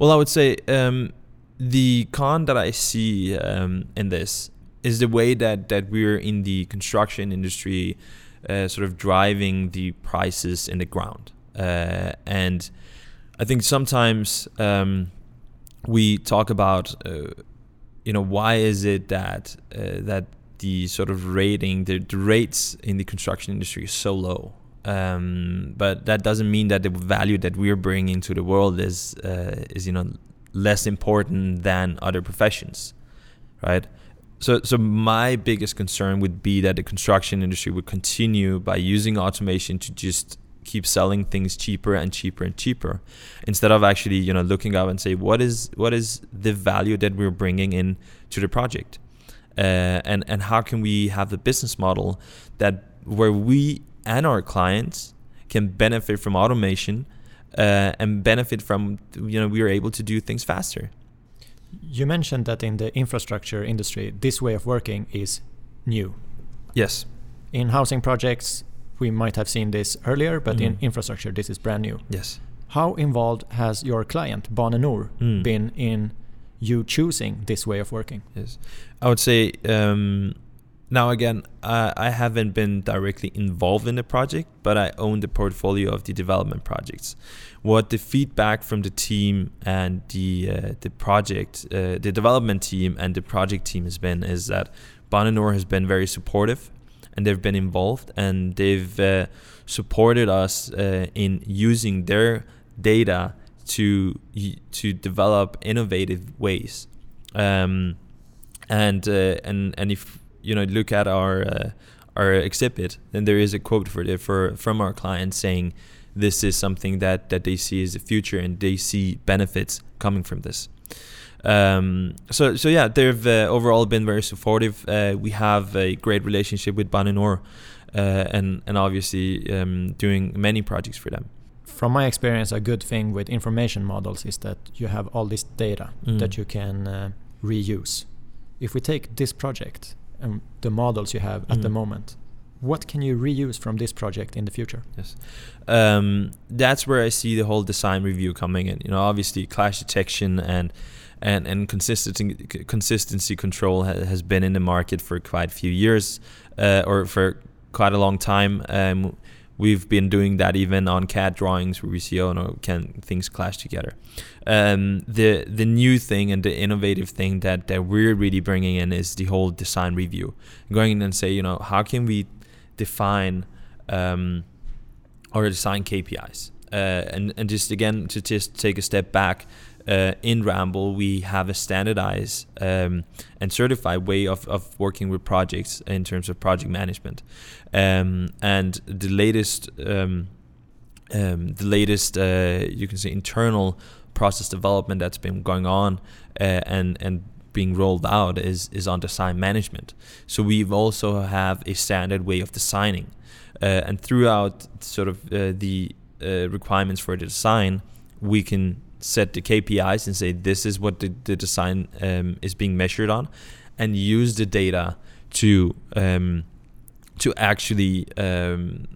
Well, I would say um, the con that I see um, in this is the way that, that we're in the construction industry, uh, sort of driving the prices in the ground. Uh, and I think sometimes um, we talk about, uh, you know, why is it that uh, that the sort of rating, the, the rates in the construction industry is so low? Um, but that doesn't mean that the value that we're bringing to the world is uh, is you know less important than other professions, right? So so my biggest concern would be that the construction industry would continue by using automation to just keep selling things cheaper and cheaper and cheaper instead of actually you know looking up and say what is what is the value that we're bringing in to the project uh, and and how can we have the business model that where we and our clients can benefit from automation uh, and benefit from you know we are able to do things faster. You mentioned that in the infrastructure industry, this way of working is new. Yes. In housing projects, we might have seen this earlier, but in Mhm. infrastructure, this is brand new. Yes. How involved has your client, Bonanur Mm. been in you choosing this way of working? Yes. I would say um, now again, I, I haven't been directly involved in the project, but I own the portfolio of the development projects. What the feedback from the team and the uh, the project, uh, the development team and the project team has been is that Bonanor has been very supportive, and they've been involved, and they've uh, supported us uh, in using their data to to develop innovative ways. Um, and uh, and and if you know look at our uh, our exhibit, then there is a quote for it for from our client saying this is something that that they see as the future and they see benefits coming from this. Um, so so yeah, they've uh, overall been very supportive. Uh, we have a great relationship with Baninor, uh, and and obviously um, doing many projects for them. From my experience, a good thing with information models is that you have all this data Mm. that you can uh, reuse. If we take this project and the models you have at the Mhm. moment, what can you reuse from this project in the future? Yes, um, that's where I see the whole design review coming in. You know, obviously clash detection and and and consistency consistency control ha- has been in the market for quite a few years, uh, or for quite a long time. Um, we've been doing that even on CAD drawings where we see oh no can things clash together. Um, the the new thing and the innovative thing that that we're really bringing in is the whole design review, going in and say you know how can we define um, or design KPIs. Uh, and, and just again, to just take a step back, uh, in Ramble, we have a standardized um, and certified way of, of working with projects in terms of project management. Um, and the latest, um, um, the latest, uh, you can say, internal process development that's been going on uh, and and being rolled out is is on design management. So we've also have a standard way of designing, uh, and throughout sort of uh, the uh, requirements for the design, we can set the KPIs and say this is what the, the design um, is being measured on, and use the data to um, to actually um,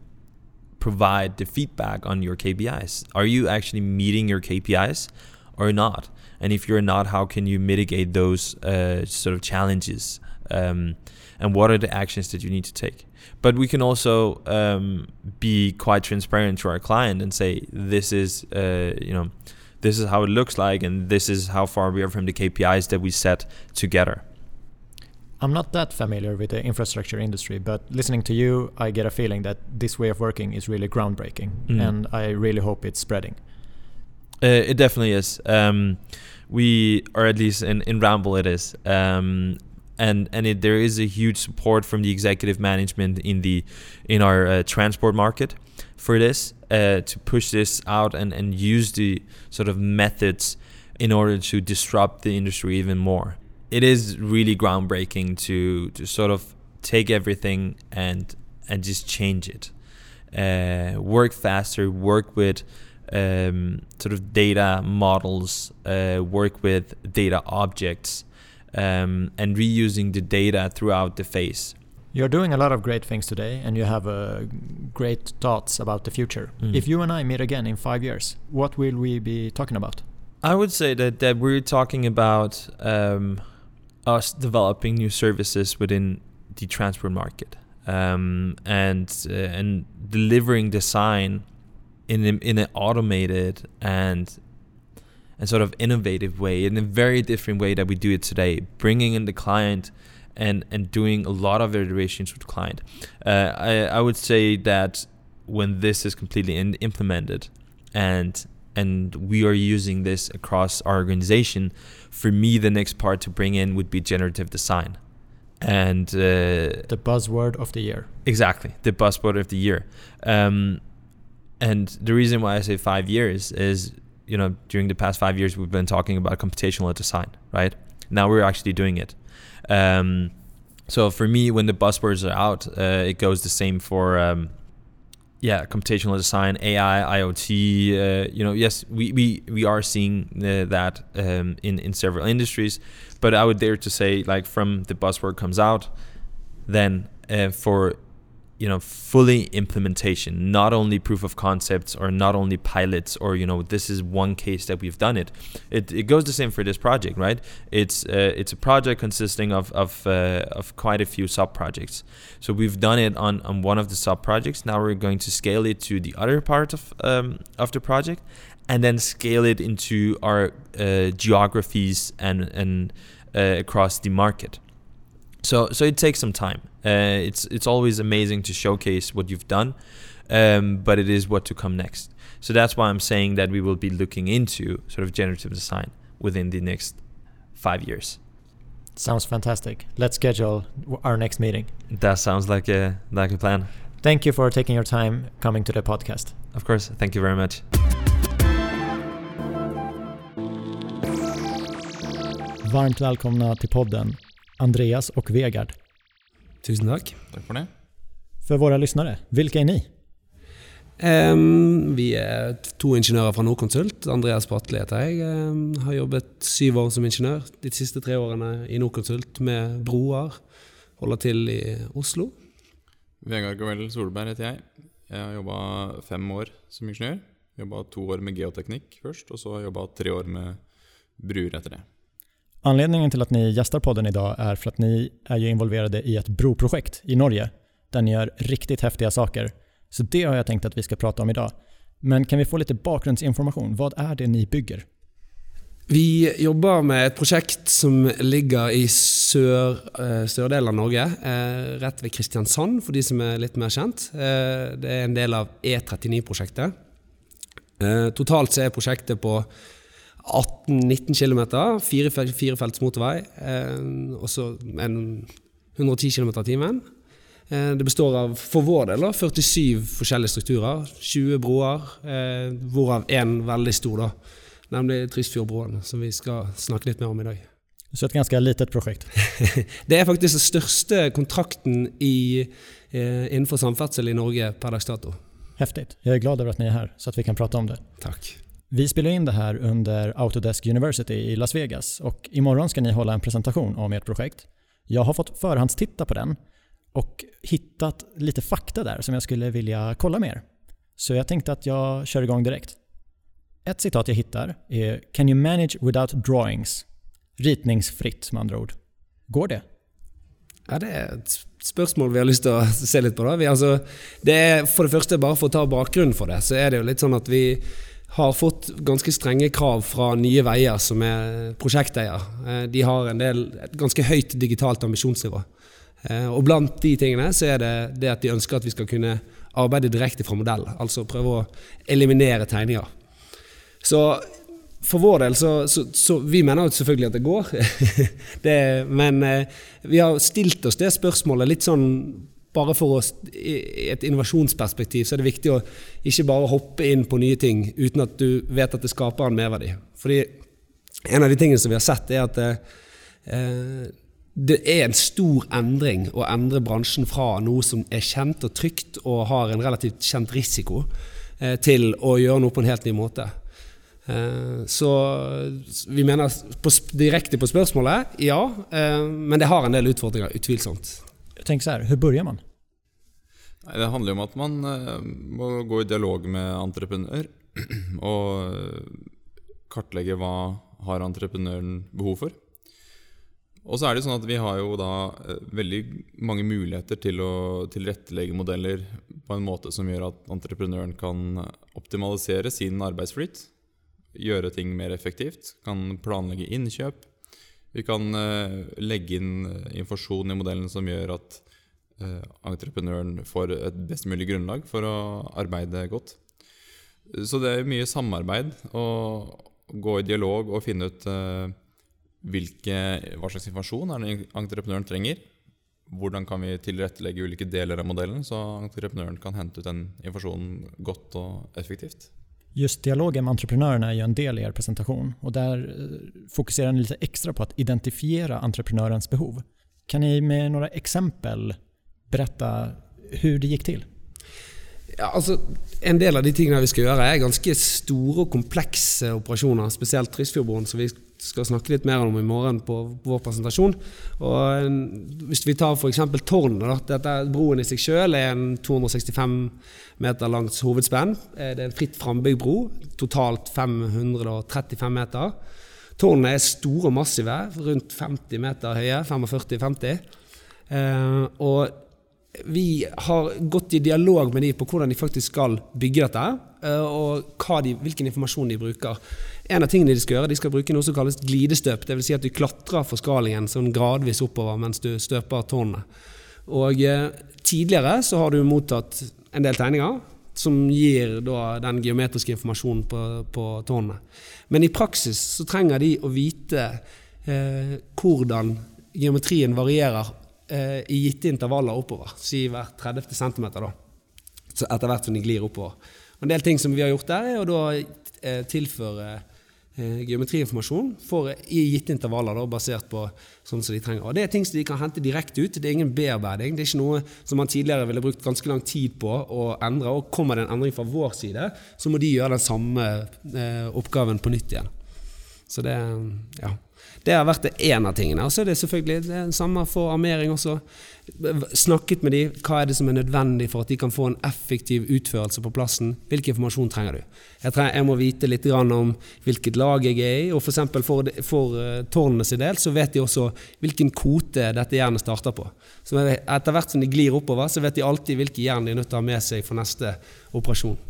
provide the feedback on your KPIs. Are you actually meeting your KPIs or not? And if you're not, how can you mitigate those uh, sort of challenges? Um, and what are the actions that you need to take? But we can also um, be quite transparent to our client and say, this is, uh, you know, this is how it looks like, and this is how far we are from the KPIs that we set together. I'm not that familiar with the infrastructure industry, but listening to you, I get a feeling that this way of working is really groundbreaking, Mm. and I really hope it's spreading. Uh, it definitely is. Um, we, or at least in, in Ramble, it is. Um, and and it, there is a huge support from the executive management in the in our uh, transport market for this uh, to push this out and, and use the sort of methods in order to disrupt the industry even more. It is really groundbreaking to to sort of take everything and and just change it. Uh, work faster, work with um, sort of data models, uh, work with data objects, um, and reusing the data throughout the phase. You're doing a lot of great things today, and you have uh, great thoughts about the future. Mm. If you and I meet again in five years, what will we be talking about? I would say that, that we're talking about um, us developing new services within the transport market um, and uh, and delivering design in in an automated and and sort of innovative way in a very different way that we do it today, bringing in the client and and doing a lot of iterations with client. Uh, I I would say that when this is completely in, implemented and and we are using this across our organization, for me the next part to bring in would be generative design, and uh, The buzzword of the year. Exactly, the buzzword of the year. Um, and the reason why I say five years is, you know, during the past five years, we've been talking about computational design, right? Now we're actually doing it. Um, so for me, when the buzzwords are out, uh, it goes the same for, um, yeah, computational design, AI, IoT. Uh, you know, yes, we, we, we are seeing uh, that um, in, in several industries, but I would dare to say, like, from the buzzword comes out, then uh, for you know fully implementation not only proof of concepts or not only pilots or you know this is one case that we've done it. It, it goes the same for this project right? It's uh, it's a project consisting of of, uh, of quite a few sub projects so we've done it on on one of the sub projects now we're going to scale it to the other part of um, of the project and then scale it into our uh, geographies and and uh, across the market. So so it takes some time. Uh, it's it's always amazing to showcase what you've done, um, but it is what to come next. So that's why I'm saying that we will be looking into sort of generative design within the next five years. Sounds fantastic. Let's schedule our next meeting. That sounds like a like a plan. Thank you for taking your time coming to the podcast. Of course, thank you very much. Varmt välkomna till podden, Andreas och Vegard. Tusen takk. Takk for det. För våra lyssnare, vilka är ni? Em, vi er to ingeniører fra Norconsult. Andreas Bratteli heter jeg. Em, har jobbet syv år som ingeniør de siste tre årene i Norconsult med broer. Holder til i Oslo. Vegard Gavell Solberg heter jeg. Jeg har jobba fem år som ingeniør. Jobba to år med geoteknikk først, og så har jeg jobba tre år med bruer etter det. Anledningen till att ni gästar podden idag är för att ni är ju involverade i ett broprojekt i Norge där ni gör riktigt häftiga saker. Så det har jag tänkt att vi ska prata om idag. Men kan vi få lite bakgrundsinformation? Vad är det ni bygger? Vi jobber med et prosjekt som ligger i sør, eh, sørdelen av Norge. eh, Rett ved Kristiansand, for de som er litt mer kjent. Eh, det er en del av E39-prosjektet. Eh, totalt så er prosjektet på 18-19 km, firefelts motorvei, eh, og så en 110 km i timen. Eh, Det består av, for vår del, da, 47 forskjellige strukturer. 20 broer, eh, hvorav én veldig stor, da. Nemlig Tysfjordbroen, som vi skal snakke litt mer om i dag. Så ett ganska litet projekt. Det er faktisk den største kontrakten i, innenfor samferdsel i Norge per dags dato. Häftigt. Jag är glad över att ni är här så att vi kan prata om det. Takk. Vi spelar in det här under Autodesk University i Las Vegas och imorgon ska ni hålla en presentation om ert projekt. Jag har fått förhandstitta på den och hittat lite fakta där som jag skulle vilja kolla med er. Så jag tänkte att jag kör igång direkt. Ett citat jag hittar är “Can you manage without drawings?” Ritningsfritt med andra ord. Går det? Ja, Det er et spørsmål vi har lyst til å se litt på. da. Vi, altså, det er, for det første, bare for å ta bakgrunnen for det, så er det jo litt sånn at vi har fått ganske strenge krav fra Nye Veier, som er prosjekteier. Eh, de har en del, et ganske høyt digitalt ambisjonsnivå. Eh, og blant de tingene så er det det at de ønsker at vi skal kunne arbeide direkte fra modell. Altså prøve å eliminere tegninger. Så for vår del så, så, så Vi mener jo selvfølgelig at det går. det, men eh, vi har stilt oss det spørsmålet litt sånn bare for oss I et innovasjonsperspektiv så er det viktig å ikke bare hoppe inn på nye ting uten at du vet at det skaper en merverdi. Fordi en av de tingene som vi har sett, er at eh, det er en stor endring å endre bransjen fra noe som er kjent og trygt og har en relativt kjent risiko, eh, til å gjøre noe på en helt ny måte. Eh, Så vi mener på, direkte på spørsmålet ja, eh, men det har en del utfordringer, utvilsomt. Tänk så här, hur börjar man? Det handlar om att man eh, måste gå i dialog med entreprenör och eh, kartlägga vad har entreprenören behov för. Och så är det så att vi har ju då eh, väldigt många möjligheter till att å modeller på en måte som gör att entreprenören kan optimalisera sin arbeidsflyt. göra ting mer effektivt. Kan planlägga inköp, vi kan eh, legge inn eh, informasjon i modellen som gjør at eh, entreprenøren får et best mulig grunnlag for å arbeide godt. Så det er mye samarbeid og gå i dialog og finne ut eh, hvilke, hva slags informasjon er det entreprenøren trenger. Hvordan kan vi tilrettelegge ulike deler av modellen, så entreprenøren kan hente ut den informasjonen godt og effektivt. Just dialogen med entreprenörerna är ju en del i er presentation och där eh, fokuserar ni lite extra på att identifiera entreprenörens behov. Kan ni med några exempel berätta hur det gick till? Ja, altså, En del av de tingene vi skal gjøre, er ganske store og komplekse operasjoner. Spesielt Tryssfjordbroen, som vi skal snakke litt mer om i morgen på, på vår presentasjon. Og eh, Hvis vi tar f.eks. tårnet. da, dette Broen i seg selv er en 265 meter langt hovedspenn. Eh, det er en fritt frambygd bro. Totalt 535 meter. Tårnene er store og massive, rundt 50 meter høye. 45-50. Eh, og vi har gått i dialog med dem på hvordan de faktisk skal bygge dette, eh, og hva de, hvilken informasjon de bruker. En av tingene De skal gjøre, de skal bruke noe som kalles glidestøp. Dvs. Si at du klatrer forskalingen sånn gradvis oppover mens du støper tårnet. Og eh, Tidligere så har du mottatt en del tegninger som gir da den geometriske informasjonen på, på tårnet. Men i praksis så trenger de å vite eh, hvordan geometrien varierer eh, i gitte intervaller oppover. Si hver 30 cm, da. Så etter hvert som de glir oppover. En del ting som vi har gjort der, er å da eh, tilføre eh, Eh, geometriinformasjon for, i gitte intervaller, da, basert på sånn som de trenger. Og Det er ting som de kan hente direkte ut. Det er ingen bearbeiding. Det er ikke noe som man tidligere ville brukt ganske lang tid på å endre. Og kommer det en endring fra vår side, så må de gjøre den samme eh, oppgaven på nytt igjen. Så det, ja det har vært én av tingene. Og så er det selvfølgelig det samme for armering også. Snakket med dem. hva er det som er nødvendig for at de kan få en effektiv utførelse på plassen. Hvilken informasjon trenger du? Jeg, trenger, jeg må vite litt grann om hvilket lag jeg er i. Og for, for, for eh, tårnene sin del så vet de også hvilken kvote dette jernet starter på. Så etter hvert som de glir oppover, så vet de alltid hvilke jern de er nødt til å ha med seg for neste operasjon.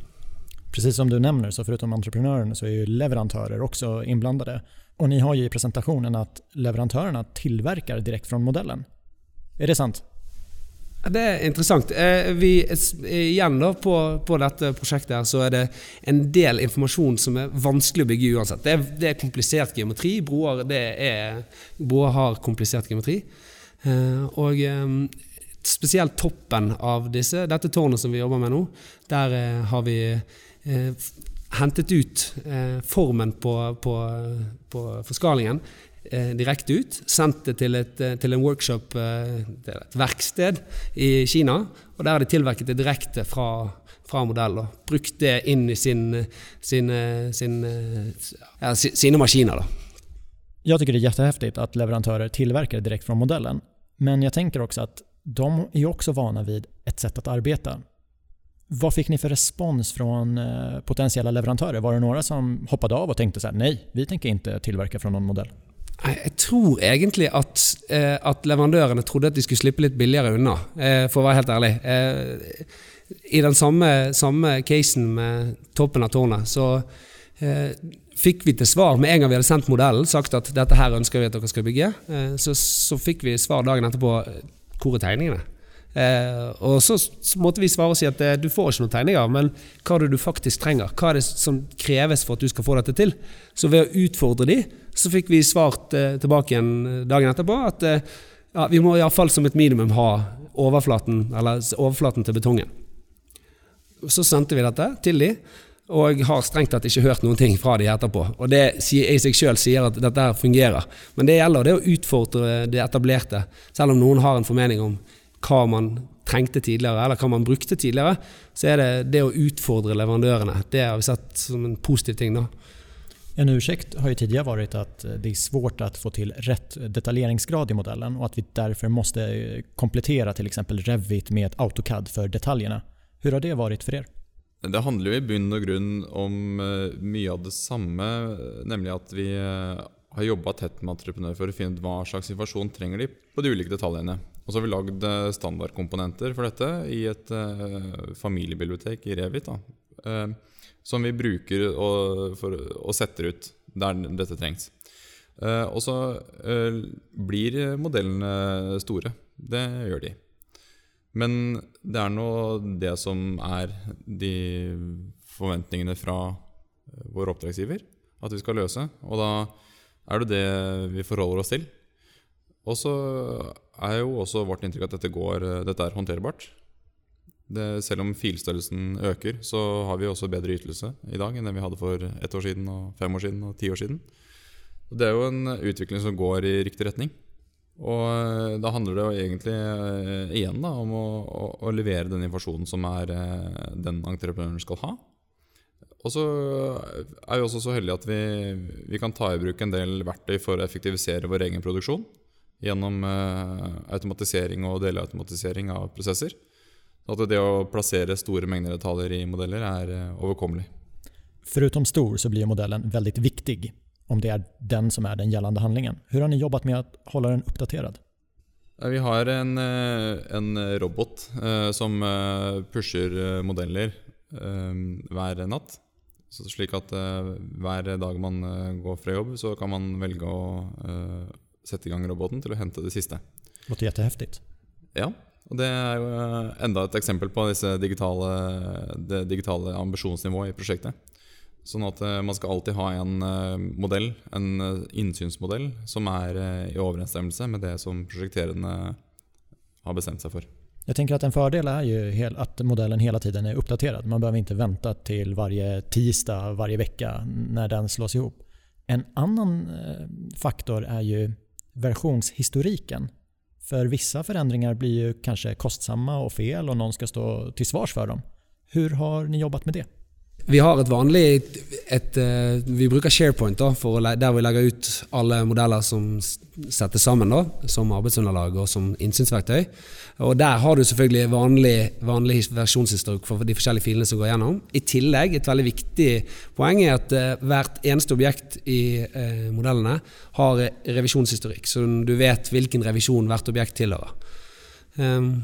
Precis som du nämner så förutom entreprenörerna så är ju leverantörer också inblandade. Och ni har ju i presentationen att leverantörerna tillverkar direkt från modellen. Är det sant? Det er interessant. Eh, vi, eh, igjen da, på, på dette prosjektet her, så er det en del informasjon som er vanskelig å bygge uansett. Det er, det er komplisert geometri. Broer, det er, broer har komplisert geometri. Eh, Og spesielt toppen av disse, dette tårnet som vi jobber med nå, der har vi hentet ut eh, formen på, på, på forskalingen eh, direkte ut. Sendt det til, et, eh, til en workshop, eh, et verksted i Kina. Og der har de tilverket det direkte fra, fra modell. Og brukt det inn i sin, sin, eh, sin, eh, ja, sine maskiner. Da. Jag tycker det är jättehäftigt att leverantörer tillverkar direkt från modellen. Men jag tänker också att de är ju också vana vid ett sätt att arbeta. Vad fick ni för respons från eh, potentiella leverantörer? Var det några som hoppade av och tänkte så här, nej, vi tänker inte tillverka från någon modell? Jeg tror egentlig at, eh, at leverandørene trodde at de skulle slippe litt billigere unna, eh, for å være helt ærlig. Eh, I den samme, samme casen med toppen av tårnet, så eh, fikk vi til svar med en gang vi hadde sendt modellen, sagt at dette her ønsker vi at dere skal bygge. Eh, så, så fikk vi svar dagen etterpå hvor er tegningene? Eh, og så, så, måtte vi svare og si at eh, du får ikke noen tegninger, men hva er det du faktisk trenger? Hva er det som kreves for at du skal få dette til? Så ved å utfordre de, så fikk vi svart eh, tilbake igjen eh, dagen etterpå at eh, ja, vi må iallfall som et minimum ha overflaten, eller overflaten til betongen. Så sendte vi dette til de, og har strengt tatt ikke hørt noen ting fra de etterpå. Og det i seg sjøl sier at dette fungerer. Men det gjelder det å utfordre det etablerte, selv om noen har en formening om hva man trengte tidligere, eller hva man brukte tidligere, så er det det å utfordre leverandørene. Det har vi sett som en positiv ting. da. En ursäkt har ju tidigare varit att det är svårt att få till rätt detaljeringsgrad i modellen och att vi därför måste komplettera till exempel Revit med ett AutoCAD för detaljerna. Hur har det varit för er? Det handler jo i bunn og grunn om eh, mye av det samme, nemlig at vi eh, har jobba tett med entreprenører for å finne ut hva slags informasjon trenger de på de ulike detaljene. Og så har vi lagd eh, standardkomponenter for dette i et uh, familiebibliotek i Revit. Da, eh, som vi bruker og, for, og, setter ut der dette trengs. Uh, og så blir modellene store. Det gjør de. Men det er nå det som er de forventningene fra vår oppdragsgiver at vi skal løse. Og da er det det vi forholder oss til. Og så er jo også vårt inntrykk at dette, går, dette er håndterbart. Det, selv om filstørrelsen øker, så har vi også bedre ytelse i dag enn den vi hadde for ett år siden, og fem år siden og ti år siden. Det er jo en utvikling som går i riktig retning. Og eh, da handler det jo egentlig eh, igjen da, om å, å, å, levere den informasjonen som er eh, den entreprenøren skal ha. Og så er vi også så heldige at vi, vi kan ta i bruk en del verktøy for å effektivisere vår egen produksjon gjennom eh, automatisering og delautomatisering av prosesser. Så at det å plassere store mengder detaljer i modeller er eh, overkommelig. Förutom stor så blir modellen väldigt viktig om det är den som är den gällande handlingen. Hur har ni jobbat med att hålla den uppdaterad? Vi har en, eh, en robot som pusher modeller hver natt. Så slik at hver dag man går fra jobb, så kan man velge å sette i gang roboten til å hente det siste. Låter jättehäftigt. Ja, og det er jo eh, enda et eksempel på digitale, det digitale ambisjonsnivået i prosjektet. Sånn at eh, man skal alltid ha en eh, modell, en innsynsmodell, som er i overensstemmelse med det som prosjekterende har bestemt seg for. Jag tänker att en fördel är ju att modellen hela tiden är uppdaterad. Man behöver inte vänta till varje tisdag varje vecka när den slås ihop. En annan faktor är ju versionshistoriken. För vissa förändringar blir ju kanske kostsamma och fel och någon ska stå till svars för dem. Hur har ni jobbat med det? Vi har et vanlig et, eh, Vi bruker SharePoint da, for å, der vi legger ut alle modeller som settes sammen da, som arbeidsunderlag og som innsynsverktøy. Og Der har du selvfølgelig vanlig, vanlig versjonshistorikk for de forskjellige filene som går gjennom. I tillegg, et veldig viktig poeng er at uh, hvert eneste objekt i eh, modellene har revisjonshistorikk, så du vet hvilken revisjon hvert objekt tilhører. Um,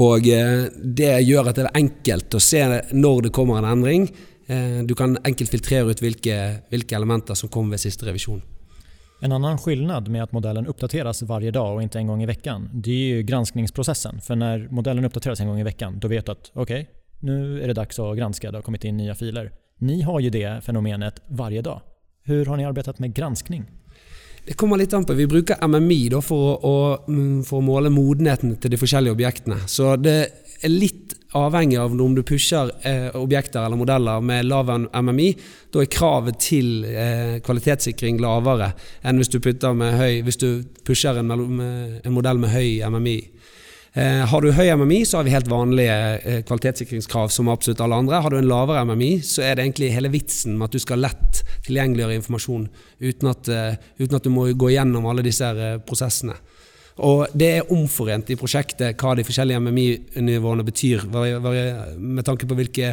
og eh, det gjør at det er enkelt å se når det kommer en endring. Eh, du kan enkelt filtrere ut hvilke, hvilke elementer som kommer ved siste revisjon. En annan skillnad med att modellen uppdateras varje dag och inte en gång i veckan, det är ju granskningsprocessen. För när modellen uppdateras en gång i veckan, då vet du att okej, okay, nu är det dags att granska, det har kommit in nya filer. Ni har ju det fenomenet varje dag. Hur har ni arbetat med granskning? Det kommer litt an på. Vi bruker MMI da, for, å, mm, for, å, måle modenheten til de forskjellige objektene. Så det er litt avhengig av om du pusher eh, objekter eller modeller med lav MMI. Da er kravet til eh, kvalitetssikring lavere enn hvis du, med høy, hvis du pusher en, en modell med høy MMI. Eh, har du høy MMI, så har vi helt vanlige eh, kvalitetssäkringskrav kvalitetssikringskrav som absolutt alle andre. Har du en lavere MMI, så er det egentlig hele vitsen med at du skal lett tilgjengeliggjøre informasjon uten at, eh, uten at du må gå igjennom alle disse prosessene. Og det er omforent i prosjektet hva de forskjellige MMI-nivåene betyr, med tanke på hvilke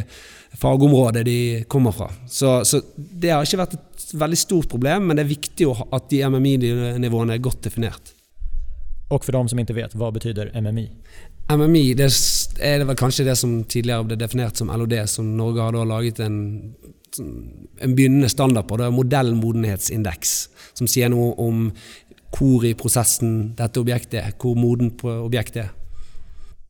fagområder de kommer fra. Så, så, det har ikke vært et veldig stort problem, men det er viktig at de MMI-nivåene er godt definert. Och för de som inte vet, vad betyder MMI? MMI det er vel kanskje det som tidligere ble definert som LOD, som Norge har da laget en, en begynnende standard på. Det er modellmodenhetsindeks, som sier noe om hvor i processen dette objektet är, hvor modent objektet är.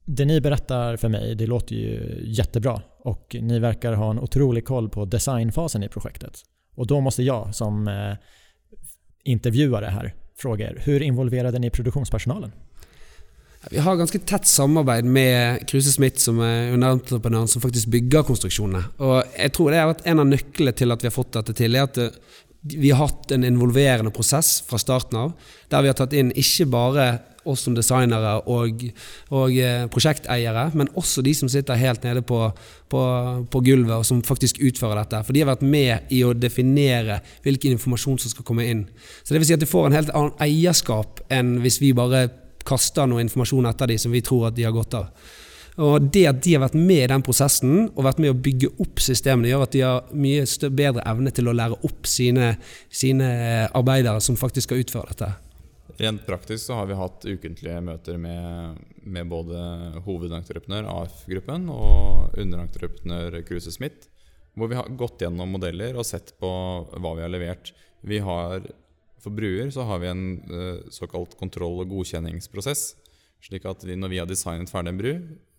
Det ni berättar för mig, det låter ju jättebra och ni verkar ha en otrolig koll på designfasen i projektet. Och då måste jag som eh, intervjuare här fråga er, hur involverade ni produktionspersonalen? Vi har ganska tett samarbeid med Kruse Smith, som er underentreprenøren som faktisk bygger konstruksjonene. Og jeg tror det har vært en av nøklene til at vi har fått dette til. er at vi har hatt en involverende prosess fra starten av, der vi har tatt inn ikke bare oss som designere og, og eh, prosjekteiere, men også de som sitter helt nede på, på, på, gulvet og som faktisk utfører dette. For de har vært med i å definere hvilken informasjon som skal komme inn. Så det vil si at de får en helt annen eierskap enn hvis vi bare kaster noe informasjon etter dem som vi tror at de har godt av. Og Det at de har vært med i den prosessen og vært med å bygge opp systemene, gjør at de har mye bedre evne til å lære opp sine, sine eh, arbeidere som faktisk skal utføre dette. Rent praktisk så har vi hatt ukentlige møter med, med både hovedentreprenør AF-gruppen og underentreprenør Kruse Smith, hvor vi har gått gjennom modeller og sett på hva vi har levert. Vi har, for bruer så har vi en eh, såkalt kontroll- og godkjenningsprosess. Slik at vi, når vi har designet ferdig en bru,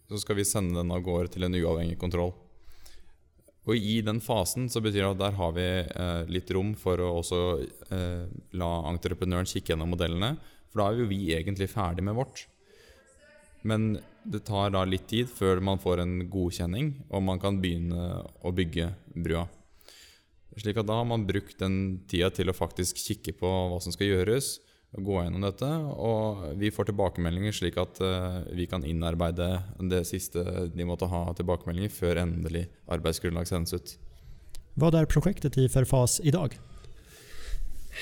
så skal vi sende den av gårde til en uavhengig kontroll. Og i den fasen så betyr det at der har vi eh, litt rom for å også eh, la entreprenøren kikke gjennom modellene. For da er jo vi egentlig ferdig med vårt. Men det tar da litt tid før man får en godkjenning, og man kan begynne å bygge brua. Slik at da har man brukt den tida til å faktisk kikke på hva som skal gjøres, gå gjennom dette. Og vi får tilbakemeldinger slik at uh, vi kan innarbeide det siste de måtte ha tilbakemeldinger før endelig arbeidsgrunnlag sendes ut. Hva er prosjektet i for fas i dag?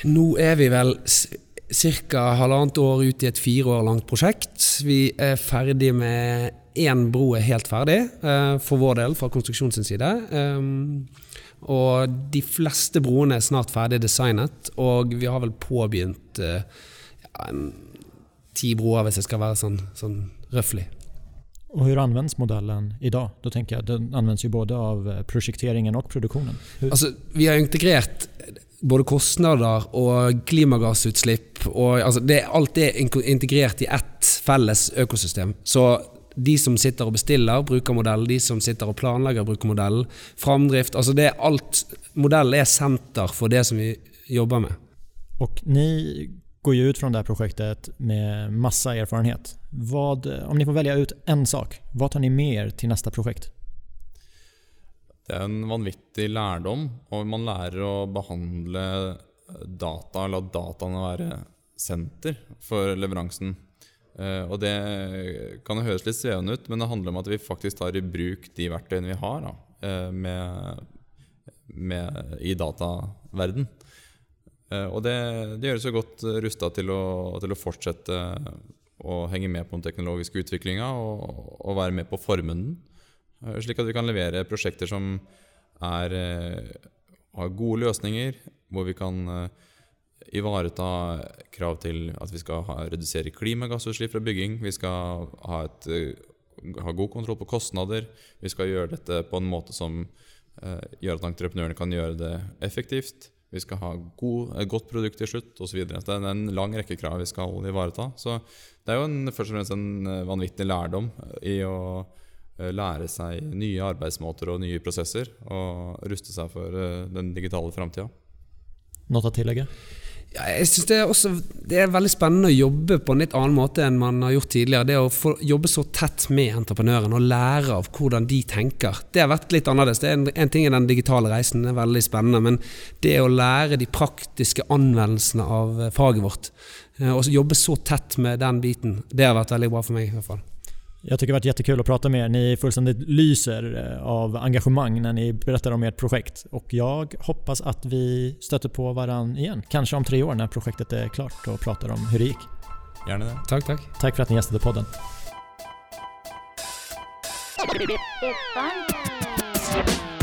Nå er vi vel ca. halvannet år ut i et fire år langt prosjekt. Vi er ferdig med én bro er helt ferdig, uh, for vår del, fra konstruksjonens side. Um, og de fleste broene er snart ferdig designet, og vi har vel påbegynt eh, ja, ti broer, hvis jeg skal være sånn, sånn røftlig. Och hur används modellen idag? Då tänker jag, den används ju både av eh, projekteringen och produktionen. Alltså, vi har integrert både kostnader og klimagassutslipp. Og, altså, det, alt er integrert i ett felles økosystem. Så de som sitter og bestiller, bruker modell. De som sitter og planlegger, bruker modell. Framdrift. Altså det er alt Modell er senter for det som vi jobbar med. Och ni går ju ut från det här projektet med massa erfarenhet. Vad, om ni får välja ut en sak, vad tar ni med er till nästa projekt? Det er en vanvittig lærdom, og man lærer å behandle data, eller at dataene være senter for leveransen. Uh, og det eh, kan jo høres litt svevende ut, men det handler om at vi faktisk tar i bruk de verktøyene vi har da, uh, med, med, i dataverden. Uh, og det, det gjør oss jo godt rusta til, til, å fortsette å henge med på den teknologiske utviklinga og, og, være med på å forme den. slik at vi kan levere prosjekter som er, har gode løsninger, hvor vi kan ivareta krav til at vi skal ha, redusere klimagassutslipp fra bygging. Vi skal ha, et, eh, ha, god kontroll på kostnader. Vi skal gjøre dette på en måte som eh, gjør at entreprenørene kan gjøre det effektivt. Vi skal ha god, eh, et godt produkt til slutt osv. Det er en lang rekke krav vi skal ivareta. Så det er jo en, først og fremst en eh, vanvittig lærdom i å lære seg nye arbeidsmåter og nye prosesser. Og ruste seg for den digitale framtida. Noe å tillegge? Ja, jeg synes det er, også, det er veldig spennende å jobbe på en litt annen måte enn man har gjort tidligere. Det å få jobbe så tett med entreprenøren og lære av hvordan de tenker. Det har vært litt annerledes. Det er en, en ting i den digitale reisen, det er veldig spennende. Men det å lære de praktiske anvendelsene av eh, faget vårt, eh, og jobbe så tett med den biten, det har vært veldig bra for meg. i hvert fall. Jag tycker det har varit jättekul att prata med er. Ni fullständigt lyser eh, av engagemang när ni berättar om ert projekt. Och jag hoppas att vi stöter på varandra igen. Kanske om tre år när projektet är klart och pratar om hur det gick. Gjerne det. Takk, takk. Tack för att ni gästade podden. Ettan.